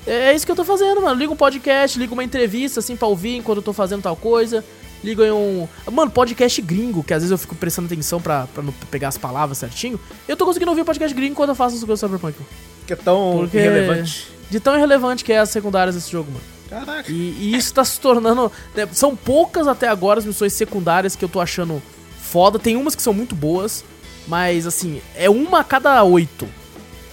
É, é isso que eu tô fazendo, mano. Ligo um podcast, ligo uma entrevista, assim, pra ouvir enquanto eu tô fazendo tal coisa. Ligo aí um. Mano, podcast gringo, que às vezes eu fico prestando atenção pra, pra não pegar as palavras certinho. Eu tô conseguindo ouvir podcast gringo enquanto eu faço as coisas Cyberpunk. Que é tão Porque. irrelevante. De tão irrelevante que é as secundárias desse jogo, mano. Caraca. E, e isso tá se tornando. né, são poucas até agora as missões secundárias que eu tô achando foda. Tem umas que são muito boas, mas assim, é uma a cada oito.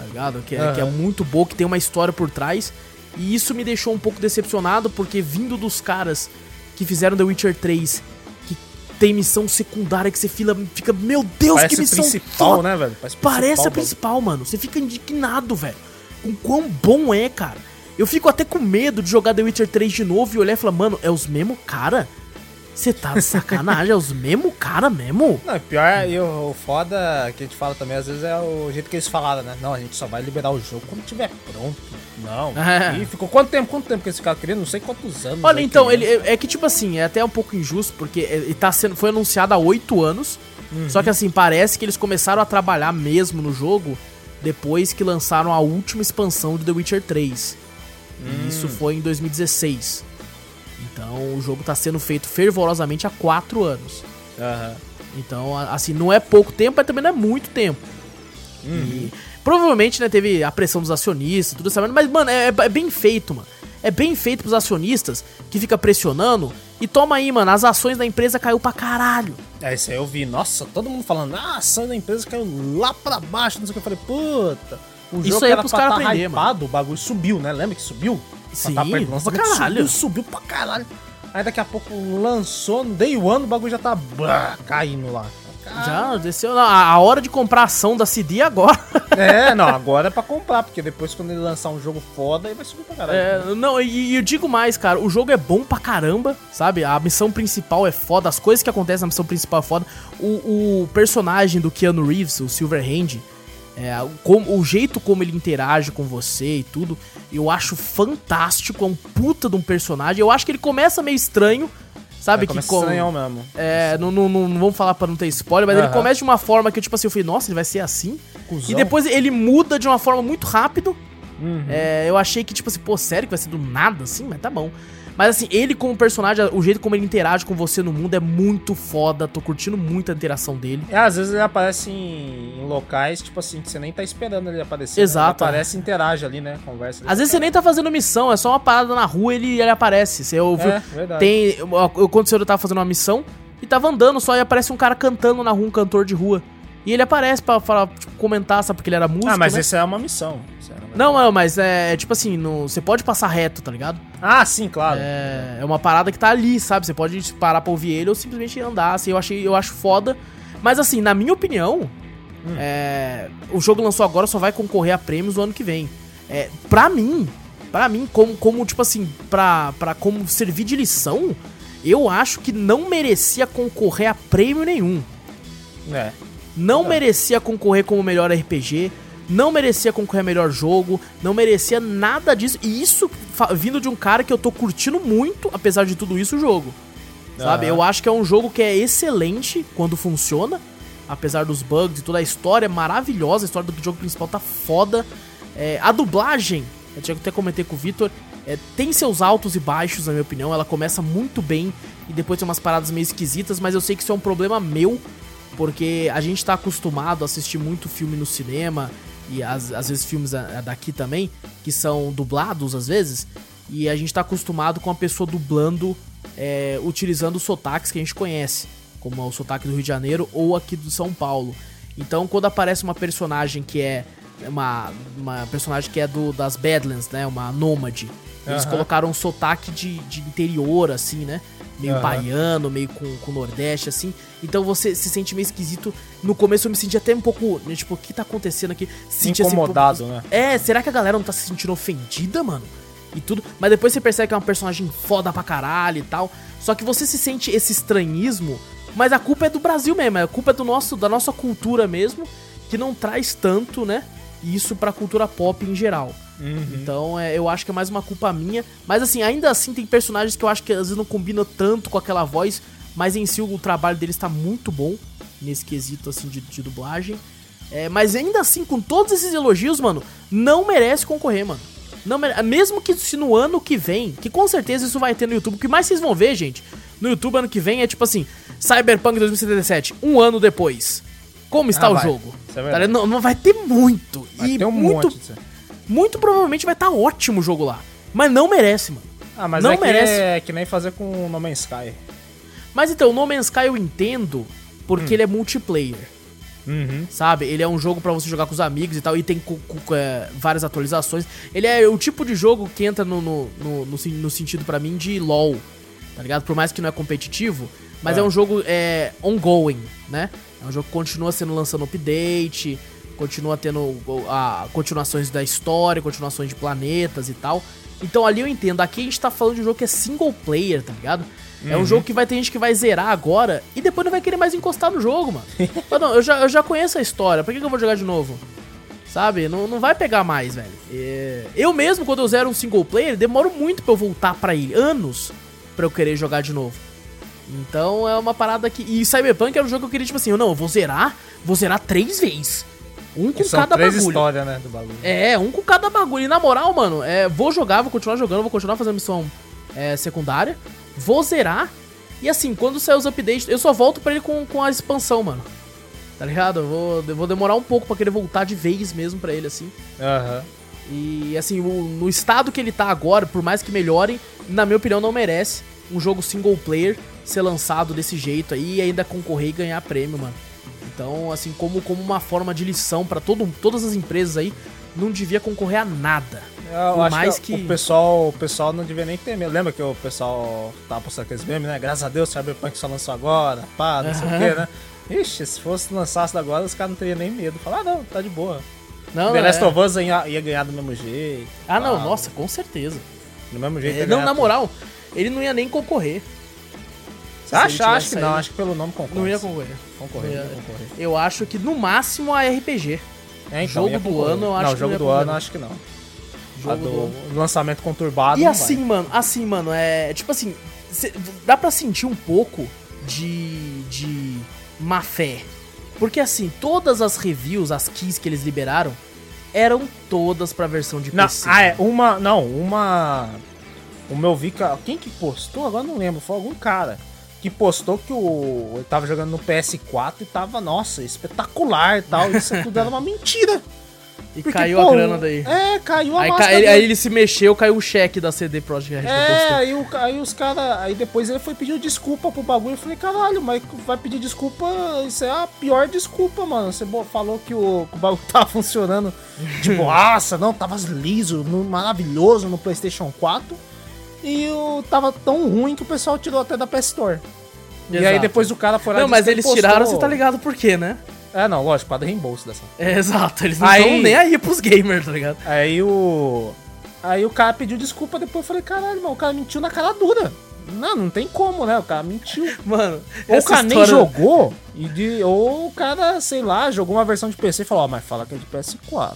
Ligado? Que é, que é muito boa, que tem uma história por trás. E isso me deixou um pouco decepcionado, porque vindo dos caras que fizeram The Witcher 3, que tem missão secundária que você fila, fica, meu Deus, Parece que missão principal, foda. né, velho? Parece, Parece a principal, mano. Você fica indignado, velho. Com quão bom é, cara. Eu fico até com medo de jogar The Witcher 3 de novo e olhar e falar, mano, é os mesmos cara? Você tá de sacanagem, é os mesmo cara mesmo? Não, pior é, e o, o foda que a gente fala também, às vezes, é o jeito que eles falaram, né? Não, a gente só vai liberar o jogo quando tiver pronto. Não. É. E ficou quanto tempo? Quanto tempo que esse cara querendo? Não sei quantos anos. Olha, então, querendo. ele é que tipo assim, é até um pouco injusto, porque ele tá sendo, foi anunciado há oito anos. Só que assim, parece que eles começaram a trabalhar mesmo no jogo depois que lançaram a última expansão de The Witcher 3. E isso foi em 2016. Então o jogo tá sendo feito fervorosamente há quatro anos. Aham. Então, assim, não é pouco tempo, mas também não é muito tempo. E provavelmente, né, teve a pressão dos acionistas, tudo isso, mas, mano, é, é bem feito, mano. É bem feito pros acionistas que fica pressionando. E toma aí, mano, as ações da empresa caiu pra caralho. É, isso aí eu vi. Nossa, todo mundo falando, ah, a ação da empresa caiu lá pra baixo, não sei o que. Eu falei, puta. O Isso jogo aí é pros caras tá aprender, hypado, o bagulho subiu, né? Lembra que subiu? Sim, Tá perto do pra lançamento, caralho. Subiu, subiu pra caralho. Aí daqui a pouco lançou, no day one, o bagulho já tá blá, caindo lá. Já desceu. A, a hora de comprar a ação da CD é agora. [LAUGHS] É, não, agora é pra comprar, porque depois quando ele lançar um jogo foda, aí vai subir pra caralho. É, não, e, e eu digo mais, cara, o jogo é bom pra caramba, sabe? A missão principal é foda, as coisas que acontecem na missão principal é foda. O, o personagem do Keanu Reeves, o Silverhand, é, o, como- o jeito como ele interage com você e tudo, eu acho fantástico, é um puta de um personagem. Eu acho que ele começa meio estranho, sabe? Vai que começar com- estranhão mesmo. é, não, não, não, não vamos falar pra não ter spoiler, mas ele Aham. começa de uma forma que, tipo assim, eu falei, nossa, ele vai ser assim? Cusão. E depois ele muda de uma forma muito rápido. Uhum. É, eu achei que, tipo assim, pô, sério que vai ser do nada assim? Mas tá bom. Mas assim, ele como personagem, o jeito como ele interage com você no mundo é muito foda. Tô curtindo muito a interação dele. É, às vezes ele aparece em, em locais, tipo assim, que você nem tá esperando ele aparecer. Exato, Né? Ele aparece e interage ali, né? Conversa. Às vezes você nem tá fazendo missão, é só uma parada na rua e ele, ele aparece. Você ouviu. É, verdade. Tem. Eu, eu, quando eu tava fazendo uma missão e tava andando só e aparece um cara cantando na rua, um cantor de rua. E ele aparece pra falar, tipo, comentar, sabe, porque ele era músico. ah, mas né? essa é uma missão. Não, não, mas é tipo assim, no, você pode passar reto, tá ligado? Ah, sim, claro. É, é uma parada que tá ali, sabe? Você pode parar pra ouvir ele ou simplesmente andar, assim, eu achei, eu acho foda. Mas assim, na minha opinião, é, o jogo lançou agora, só vai concorrer a prêmios no ano que vem. É, pra mim, pra mim, como, como tipo assim, pra, pra como servir de lição, eu acho que não merecia concorrer a prêmio nenhum. É. Não merecia concorrer como melhor RPG, não merecia concorrer melhor jogo, não merecia nada disso. E isso vindo de um cara que eu tô curtindo muito, apesar de tudo isso, o jogo. Sabe? Aham. Eu acho que é um jogo que é excelente quando funciona, apesar dos bugs e toda a história é maravilhosa, a história do jogo principal tá foda. É, a dublagem, eu tinha que até comentei com o Vitor, é, tem seus altos e baixos, na minha opinião. Ela começa muito bem e depois tem umas paradas meio esquisitas, mas eu sei que isso é um problema meu, porque a gente tá acostumado a assistir muito filme no cinema e às, às vezes filmes daqui também, que são dublados às vezes, e a gente tá acostumado com a pessoa dublando, é, utilizando sotaques que a gente conhece, como o sotaque do Rio de Janeiro ou aqui do São Paulo. Então, quando aparece uma personagem que é uma, uma personagem que é do das Badlands, né, uma nômade, eles Aham. colocaram um sotaque de, de interior, assim, né? Meio Aham. baiano, meio com, com nordeste, assim. Então você se sente meio esquisito. No começo eu me senti até um pouco, né, tipo, o que tá acontecendo aqui? Senti, assim, Incomodado, pô, né? É, será que a galera não tá se sentindo ofendida, mano? E tudo. Mas depois você percebe que é uma personagem foda pra caralho e tal. Só que você se sente esse estranhismo, mas a culpa é do Brasil mesmo, a culpa é do nosso, da nossa cultura mesmo, que não traz tanto, né? Isso pra cultura pop em geral. Então, é, eu acho que é mais uma culpa minha. Mas assim, ainda assim tem personagens que eu acho que às vezes não combinam tanto com aquela voz, mas em si o trabalho deles tá muito bom nesse quesito assim de, de dublagem. É, mas ainda assim, com todos esses elogios, mano, não merece concorrer, mano. Não mere- Mesmo que se no ano que vem, que com certeza isso vai ter no YouTube, o que mais vocês vão ver, gente, no YouTube ano que vem é tipo assim, Cyberpunk 2077, um ano depois. Como está Ah, o vai. jogo? É Tá verdade. ligado? não, não vai ter muito. Vai e ter um muito, monte disso. muito provavelmente vai estar ótimo o jogo lá. Mas não merece, mano. Ah, mas Não é, que, merece. é que nem fazer com o No Man's Sky. Mas então, No Man's Sky eu entendo porque Hum. ele é multiplayer, Uhum. sabe? Ele é um jogo pra você jogar com os amigos e tal, e tem é, várias atualizações. Ele é o tipo de jogo que entra no, no, no, no no sentido pra mim de LoL, tá ligado? Por mais que não é competitivo, mas é, É. um jogo é, ongoing, né? É um jogo que continua sendo lançando update, continua tendo a, continuações da história, continuações de planetas e tal. Então ali eu entendo. Aqui a gente tá falando de um jogo que é single player, tá ligado? É um jogo que vai ter gente que vai zerar agora e depois não vai querer mais encostar no jogo, mano. [LAUGHS] Mas não, eu já, eu já conheço a história, por que, que eu vou jogar de novo? Sabe? Não, não vai pegar mais, velho. É, Eu mesmo, quando eu zero um single player, demoro muito pra eu voltar pra ele. Anos pra eu querer jogar de novo. Então é uma parada que. E Cyberpunk era um jogo que eu queria, tipo assim, eu não, eu vou zerar, vou zerar três vezes. Um com cada três bagulho. histórias, né, do bagulho. É, um com cada bagulho. E na moral, mano, é, vou jogar, vou continuar jogando, vou continuar fazendo missão é, secundária. Vou zerar. E assim, quando sair os updates, eu só volto pra ele com, com a expansão, mano. Tá ligado? Eu vou, eu vou demorar um pouco pra querer voltar de vez mesmo pra ele, assim. Aham. E assim, no estado que ele tá agora, por mais que melhorem, na minha opinião, não merece um jogo single player ser lançado desse jeito aí e ainda concorrer e ganhar prêmio, mano. Então, assim, como, como uma forma de lição pra todo, todas as empresas aí, não devia concorrer a nada. Eu Por acho mais que, que- o pessoal, o pessoal não devia nem ter medo. Lembra que o pessoal tava postando aqueles memes, né? Graças a Deus, Cyberpunk só lançou agora, pá, não sei o quê, né? Ixi, se fosse lançasse agora, os caras não teriam nem medo. Falar, ah, não, tá de boa. Não, The não, Last é. of Us ia, ia ganhar do mesmo jeito. Ah, não, pá. nossa, com certeza. Do mesmo jeito. É, não, ganhar na moral, ele não ia nem concorrer. Ele Acho, que não, acho que pelo nome concorre. Não ia concorrer. Concorrer, Não ia ia- concorrer. Eu acho que no máximo a RPG. É, Jogo ia do ano, eu acho Não, que jogo não do ano, acho que não. Jogo A do do, lançamento conturbado. E não assim, vai. mano, assim, mano, é. Tipo assim, cê- dá pra sentir um pouco de. de má fé. Porque assim, todas as reviews, as keys que eles liberaram, eram todas pra versão de Não, PC. ah, é, uma. Não, uma. O meu vi que. Quem que postou? Agora não lembro. Foi algum cara que postou que o. Ele tava jogando no PS4 e tava, nossa, espetacular e tal. Isso tudo era uma mentira. e Porque, caiu pô, a grana daí. É, caiu a Aí, máscara aí ele se mexeu, caiu o cheque da CD Projekt Red É, aí, o, aí os caras. Aí depois ele foi pedir desculpa pro bagulho. Eu falei, caralho, mas vai pedir desculpa. Isso é a pior desculpa, mano. Você falou que o, que o bagulho [LAUGHS] tava funcionando de boaça, não, tava liso, no- maravilhoso no PlayStation 4. E o, tava tão ruim que o pessoal tirou até da PS Store. E aí Exato. depois o cara foi lá Não, mas eles tiraram, postou- você tá ligado por quê, né? É, não, lógico, para reembolso dessa. [LAUGHS] É, exato, eles não estão nem aí pros gamers, tá ligado? Aí o. Aí o cara pediu desculpa, depois eu falei, caralho, mano, o cara mentiu na cara dura. Não, não tem como, né? O cara mentiu. [LAUGHS] Mano, Ou o cara nem história- jogou, e de, ou o cara, sei lá, jogou uma versão de PC e falou, ó, mas fala que é de PS4.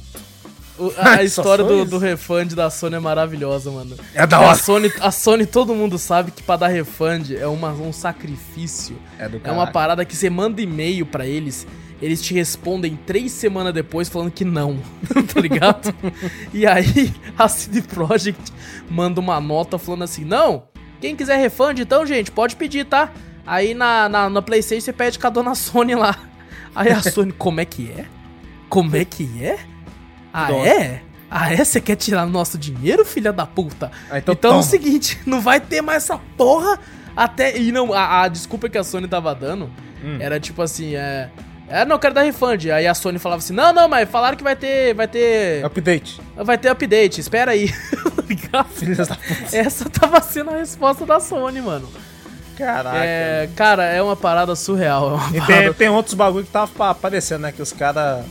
A história do, do refund da Sony é maravilhosa, mano. É da hora. A Sony, a Sony, todo mundo sabe que pra dar refund é uma, um sacrifício. É do É uma parada que você manda e-mail pra eles, eles te respondem três semanas depois falando que não, [LAUGHS] tá ligado? e aí a CD Projekt manda uma nota falando assim: não, quem quiser refund, então, gente, pode pedir, tá? Aí na, na, na PlayStation você pede com a dona Sony lá. Aí a [LAUGHS] Sony, como é que é? Como é que é? Ah, Dona. é? Ah, é? Você quer tirar nosso dinheiro, filha da puta? Ah, então então é o seguinte, [LAUGHS] não vai ter mais essa porra até. E não, a, a desculpa que a Sony tava dando Hum. era tipo assim, é. É, não, eu quero dar refund. Aí a Sony falava assim: não, não, mas falaram que vai ter. Vai ter. Update. Vai ter update, espera aí. [LAUGHS] Tá. Essa tava sendo a resposta da Sony, mano. Caraca. É, cara, é uma parada surreal. É uma E parada... tem, tem outros bagulho que tava pa- aparecendo, né? Que os caras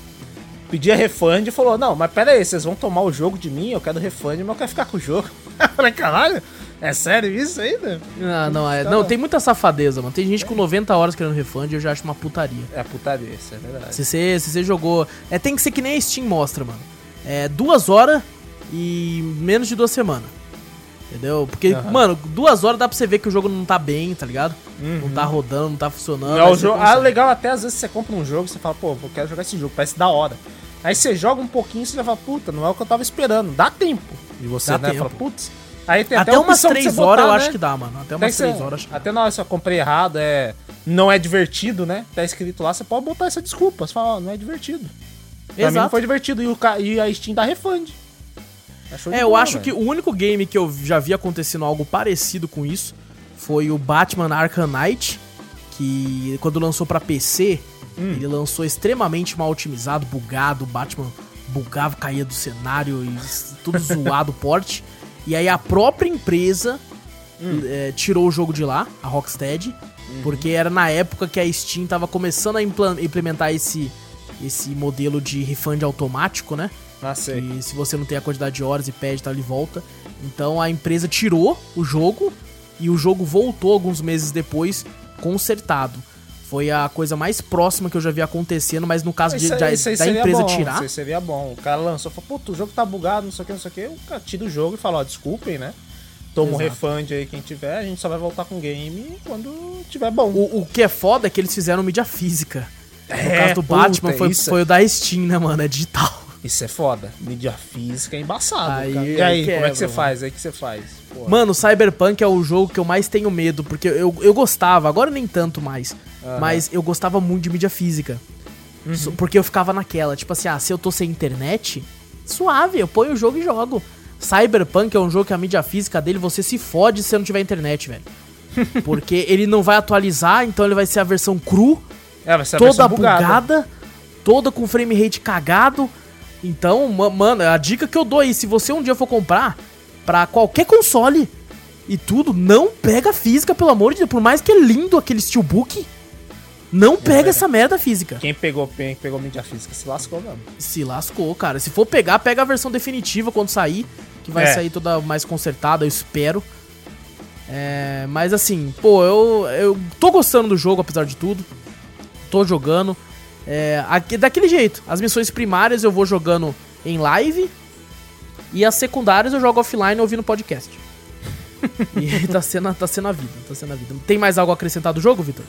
pediam refund e falou, não, mas pera aí, vocês vão tomar o jogo de mim, eu quero refund, mas eu quero ficar com o jogo. Eu [LAUGHS] falei, caralho, é sério isso ainda? Não, não, é, Tá não, tem muita safadeza, mano. Tem gente com 90 horas querendo refund e eu já acho uma putaria. É putaria, isso é verdade. Se você, se você jogou. É, tem que ser que nem a Steam mostra, mano. É duas horas e menos de duas semanas. Entendeu? Porque, Aham. mano, duas horas dá pra você ver que o jogo não tá bem, tá ligado? Não Uhum. tá rodando, não tá funcionando. Aí o jogo, ah, legal até às vezes você compra um jogo e você fala, pô, eu quero jogar esse jogo, parece da hora. Aí você joga um pouquinho e você já fala, puta, não é o que eu tava esperando. Dá tempo. E você, Dá né, tempo. fala, putz. Aí tem Até a umas opção de três você horas eu botar, acho né? que dá, mano. Até umas você- três horas. dá. Até na hora eu comprei errado, é. Não é divertido, né? Tá escrito lá, você pode botar essa desculpa. Você fala, ó, não é divertido. Pra mim não Exato. foi divertido. E, o, e a Steam dá refund. De É, eu boa, acho velho. que o único game que eu já vi acontecendo algo parecido com isso foi o Batman Arkham Knight, que quando lançou pra PC, Hum. ele lançou extremamente mal otimizado, bugado, o Batman bugava, caía do cenário e tudo [LAUGHS] zoado porte. E aí a própria empresa Hum. eh, tirou o jogo de lá, a Rocksteady, Uhum. porque era na época que a Steam tava começando a implementar esse, esse modelo de refund automático, né? Ah, sei. E se você não tem a quantidade de horas e pede, tá ali volta. Então a empresa tirou o jogo e o jogo voltou alguns meses depois consertado. Foi a coisa mais próxima que eu já vi acontecendo, mas no caso de, aí- da, da empresa bom, tirar. Isso aí seria bom. O cara lançou, falou, puta, o jogo tá bugado, não sei o que, não sei o que. O cara tira o jogo e fala, ó, desculpem, né? Toma um refund aí quem tiver, a gente só vai voltar com o game quando tiver bom. O, o que é foda é que eles fizeram mídia física. No É, caso do Batman, puta, foi, isso- foi o da Steam, né, mano? É digital. Isso é foda. Mídia física é embaçado, Aí- cara. E aí, aí como é quebra, que você mano. faz? Aí que você faz? Porra. Mano, Cyberpunk é o jogo que eu mais tenho medo, porque eu, eu gostava, agora nem tanto mais, Mas eu gostava muito de mídia física. Uhum. Porque eu ficava naquela, tipo assim, ah, se eu tô sem internet, suave, eu ponho o jogo e jogo. Cyberpunk é um jogo que a mídia física dele você se fode se você não tiver internet, velho. [LAUGHS] Porque ele não vai atualizar, então ele vai ser a versão cru, É, vai ser a toda versão bugada. bugada, toda com frame rate cagado. Então, ma- mano, a dica que eu dou aí, se você um dia for comprar pra qualquer console e tudo, não pega física, pelo amor de Deus. Por mais que é lindo aquele steelbook, não pega é. essa merda física. Quem pegou, quem pegou mídia física se lascou mesmo. Se lascou, cara. Se for pegar, pega a versão definitiva quando sair, que vai É. sair toda mais consertada, eu espero. É, mas assim, pô, eu, eu tô gostando do jogo, apesar de tudo. Tô jogando. É, aqui- daquele jeito. As missões primárias eu vou jogando em live. E as secundárias eu jogo offline ouvindo podcast. [LAUGHS] e tá sendo, tá sendo a vida, tá sendo a vida. Tem mais algo a acrescentar do jogo, Vitor?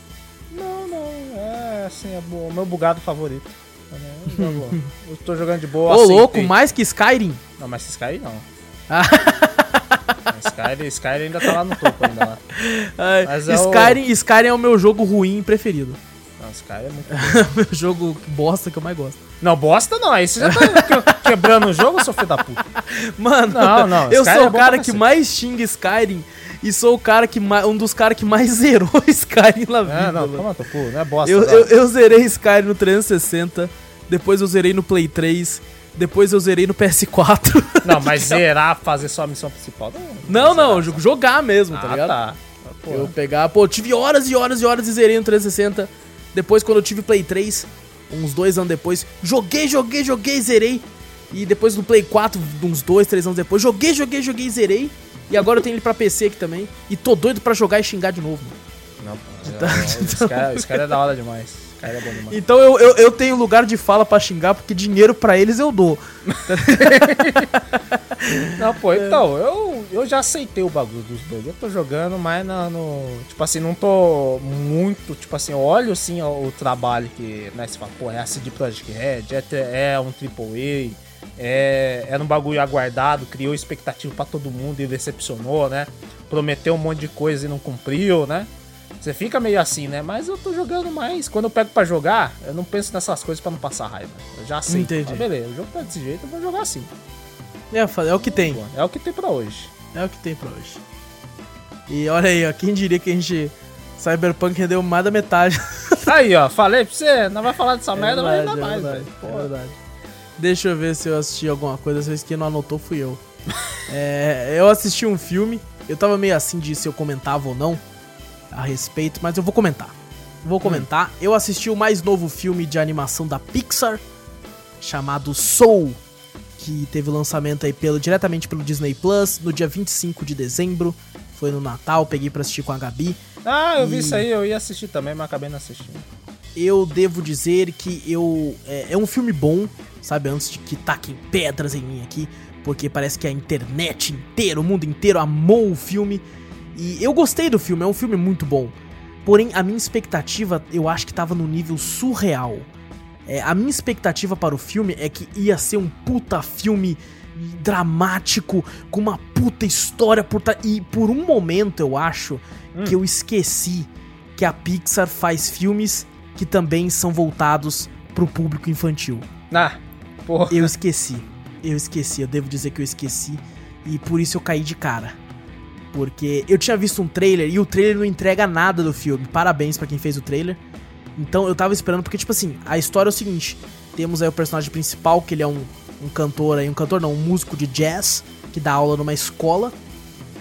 Assim, é o meu bugado favorito. [LAUGHS] Jogo- Eu tô jogando de boa. Ô, aceitei. louco, mais que Skyrim? Não, mas Sky não. Ah. Sky, Sky ainda tá lá no topo ainda lá. [LAUGHS] Ai, Mas é o- Skyrim, Skyrim é o meu jogo ruim preferido. Não, Sky é muito. [LAUGHS] meu jogo bosta que eu mais gosto. Não, bosta não. Aí você já tá que- quebrando o jogo, seu filho da puta. Mano, Não, não, eu Skyrim sou é o cara que mais xinga Skyrim e sou o cara que mais, um dos caras que mais [LAUGHS] zerou Skyrim na vida. É, não, teu cu, não é bosta. eu, não. eu, eu zerei Skyrim no 360, depois eu zerei no Play 3, depois eu zerei no PS4. [LAUGHS] Não, mas zerar, fazer só a missão principal. não, não, jo- jogar mesmo, tá Ah, ligado? tá. Pô, Eu pegar, pô, eu tive horas e horas e horas e zerei no 360. Depois, quando eu tive Play 3, uns dois anos depois, joguei, joguei, joguei, zerei. E depois no Play 4, uns dois, três anos depois, joguei, joguei, joguei, zerei. E agora eu tenho ele pra PC aqui também. E tô doido pra jogar e xingar de novo, mano. Não, [LAUGHS] é, esse, cara, esse cara é da hora demais. Esse cara é bom demais. Então eu, eu, eu tenho lugar de fala pra xingar, porque dinheiro pra eles eu dou. [LAUGHS] Não, pô, então, eu, eu já aceitei o bagulho dos bugs. Eu tô jogando, mas na- no. Tipo assim, não tô muito. Tipo assim, eu olho assim o, o trabalho que. Né, você fala, pô, é a CD Projekt Red, é, é um AAA, é, era um bagulho aguardado, criou expectativa pra todo mundo e decepcionou, né? Prometeu um monte de coisa e não cumpriu, né? Você fica meio assim, né? Mas eu tô jogando mais. Quando eu pego pra jogar, eu não penso nessas coisas pra não passar raiva. Eu já sei. Entendi. beleza, o jogo tá desse jeito, eu vou jogar assim. É, é o que tem. É o que tem pra hoje. É o que tem pra hoje. E olha aí, ó, quem diria que a gente. Cyberpunk rendeu mais da metade. Aí, ó, falei pra você, não vai falar dessa merda, mas ainda é mais, verdade, velho. é verdade. Deixa eu ver se eu assisti alguma coisa. Se quem não anotou fui eu. [LAUGHS] É, eu assisti um filme. Eu tava meio assim de se eu comentava ou não a respeito, mas eu vou comentar. Vou comentar. Eu assisti o mais novo filme de animação da Pixar, chamado Soul, que teve lançamento aí pelo, diretamente pelo Disney Plus no dia 25 de dezembro. Foi no Natal, peguei pra assistir com a Gabi. Ah, eu vi E- isso aí, eu ia assistir também, mas acabei não assistindo. Eu devo dizer que eu é, é um filme bom, sabe? Antes de que taquem pedras em mim aqui, porque parece que a internet inteira, o mundo inteiro amou o filme. E eu gostei do filme, é um filme muito bom. Porém, a minha expectativa, eu acho que tava no nível surreal. É, a minha expectativa para o filme é que ia ser um puta filme dramático, com uma puta história por. E por um momento eu acho que eu esqueci que a Pixar faz filmes que também são voltados pro público infantil. Ah, porra. Eu esqueci. Eu esqueci, eu devo dizer que eu esqueci. E por isso eu caí de cara. Porque eu tinha visto um trailer e o trailer não entrega nada do filme. Parabéns pra quem fez o trailer. Então eu tava esperando, porque, tipo assim, a história é o seguinte: temos aí o personagem principal, que ele é um, um cantor aí, um cantor não, um músico de jazz, que dá aula numa escola.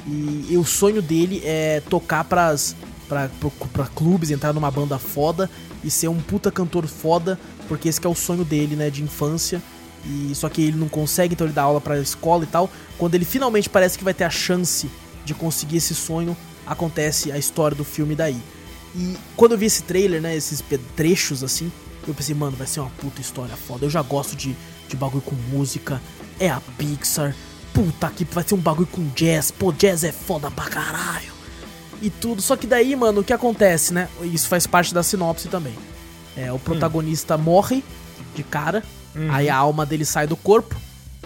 E, e o sonho dele é tocar pras, pra, pro- pra clubes, entrar numa banda foda e ser um puta cantor foda, porque esse é o sonho dele, né, de infância. E só que ele não consegue, então ele dá aula pra escola e tal. Quando ele finalmente parece que vai ter a chance de conseguir esse sonho, acontece a história do filme daí. E quando eu vi esse trailer, né, esses trechos assim, eu pensei, mano, vai ser uma puta história foda. Eu já gosto de, de bagulho com música, é a Pixar. Puta que vai ser um bagulho com jazz. Pô, jazz é foda pra caralho. E tudo. Só que daí, mano, o que acontece, né? Isso faz parte da sinopse também. É, o protagonista hum. morre de cara. Uhum. Aí a alma dele sai do corpo.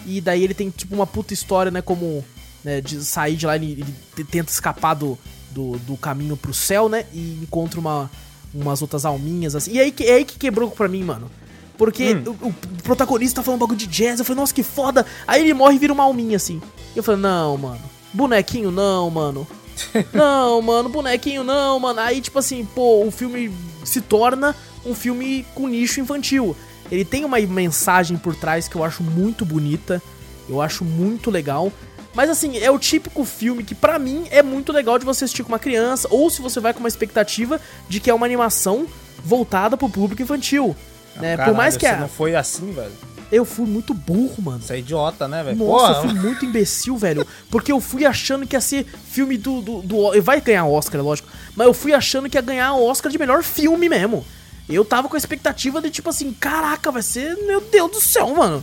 E daí ele tem, tipo, uma puta história, né? Como né, de sair de lá, ele, ele tenta escapar do, do, do, caminho pro céu, né? E encontra uma, umas outras alminhas, assim. E aí, é aí que quebrou pra mim, mano. Porque hum. o, o, protagonista tá falando um bagulho de jazz. Eu falei, nossa, que foda. Aí ele morre e vira uma alminha, assim. Eu falei, não, mano. Bonequinho não, mano. [LAUGHS] não, mano, bonequinho não, mano. Aí, tipo assim, pô, o filme se torna um filme com nicho infantil. Ele tem uma mensagem por trás que eu acho muito bonita. Eu acho muito legal. Mas assim, é o típico filme que para mim é muito legal de você assistir com uma criança, ou se você vai com uma expectativa de que é uma animação voltada pro público infantil. Não, né? Caralho, Por mais que a... não foi assim, velho. Eu fui muito burro, mano. Você é idiota, né, velho? Nossa, Porra. eu fui muito imbecil, velho. Porque eu fui achando que ia ser filme do, do, do. Vai ganhar Oscar, é lógico. Mas eu fui achando que ia ganhar Oscar de melhor filme mesmo. Eu tava com a expectativa de tipo assim: caraca, vai ser. Meu Deus do céu, mano.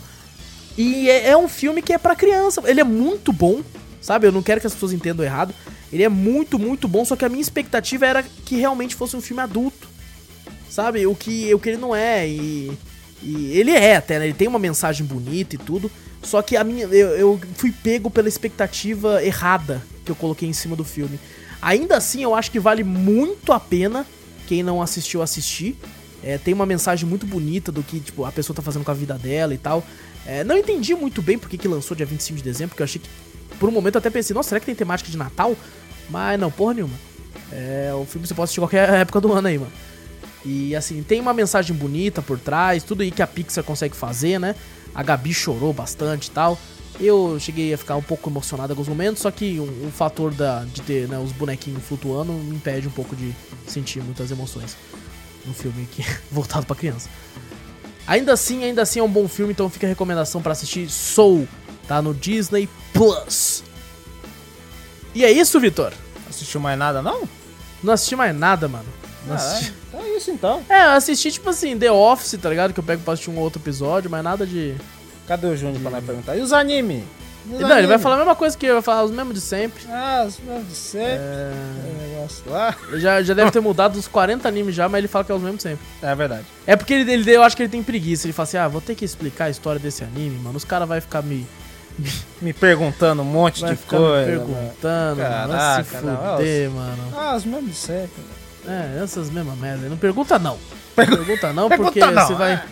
E é, é um filme que é para criança. Ele é muito bom, sabe? Eu não quero que as pessoas entendam errado. Ele é muito, muito bom. Só que a minha expectativa era que realmente fosse um filme adulto. Sabe? O que, o que ele não é. E, e ele é até, né? Ele tem uma mensagem bonita e tudo. Só que a minha, eu, eu fui pego pela expectativa errada que eu coloquei em cima do filme. Ainda assim, eu acho que vale muito a pena quem não assistiu assistir. É, tem uma mensagem muito bonita do que tipo, a pessoa tá fazendo com a vida dela e tal. É, não entendi muito bem porque que lançou dia 25 de dezembro, porque eu achei que. Por um momento eu até pensei, nossa, será que tem temática de Natal? Mas não, porra nenhuma. É, o filme você pode assistir qualquer [LAUGHS] época do ano aí, mano. E assim, tem uma mensagem bonita por trás, tudo aí que a Pixar consegue fazer, né? A Gabi chorou bastante e tal. Eu cheguei a ficar um pouco emocionado em alguns momentos, só que um, um fator da, de ter né, os bonequinhos flutuando me impede um pouco de sentir muitas emoções no filme que [LAUGHS] voltado para criança. Ainda assim, ainda assim é um bom filme, então fica a recomendação para assistir Soul, tá no Disney Plus. E é isso, Vitor? Assistiu mais nada não? Não assisti mais nada, mano. Não ah, assisti... é. É isso então. É, eu assisti tipo assim, The Office, tá ligado? Que eu pego pra assistir um outro episódio, mas nada de. Cadê o Júnior pra nós perguntar? E os anime? Não, ele vai falar a mesma coisa que eu, vai falar os mesmos de sempre. Ah, os mesmos de sempre. É... negócio lá. Já, já deve [LAUGHS] ter mudado uns 40 animes já, mas ele fala que é os mesmos de sempre. É verdade. É porque ele, ele, eu acho que ele tem preguiça. Ele fala assim: ah, vou ter que explicar a história desse anime, mano. Os caras vão ficar me. me perguntando um monte vai de coisa. Me perguntando, Caraca, mano. Vai se fuder, não, mano. Ah, os mesmos de sempre. É, essas mesmas merda. Não pergunta não. Pergunta não, porque pergunta não. você vai. É.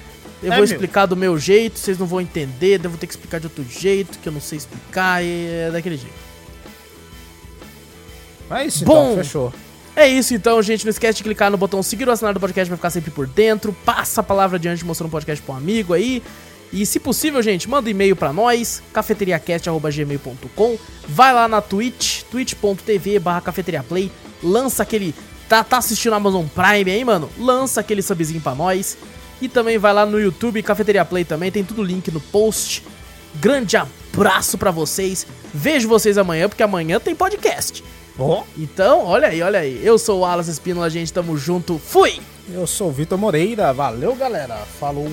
Eu é vou explicar do meu jeito, vocês não vão entender, eu vou ter que explicar de outro jeito, que eu não sei explicar, e é daquele jeito. É isso, então, Bom, então, fechou. É isso então, gente. Não esquece de clicar no botão seguir ou assinar do podcast pra ficar sempre por dentro. Passa a palavra adiante mostrando o podcast pra um amigo aí. E se possível, gente, manda um e-mail pra nós, cafeteriacast.gmail.com. Vai lá na Twitch, twitch.tv barra cafeteriaplay. Lança aquele. Tá, tá assistindo Amazon Prime aí, mano? Lança aquele subzinho pra nós. E também vai lá no YouTube, Cafeteria Play também, tem tudo link no post. Grande abraço para vocês. Vejo vocês amanhã, porque amanhã tem podcast. Oh. Então, olha aí, olha aí. Eu sou o Alas Espínola, gente, tamo junto. Fui! Eu sou o Vitor Moreira. Valeu, galera. Falou.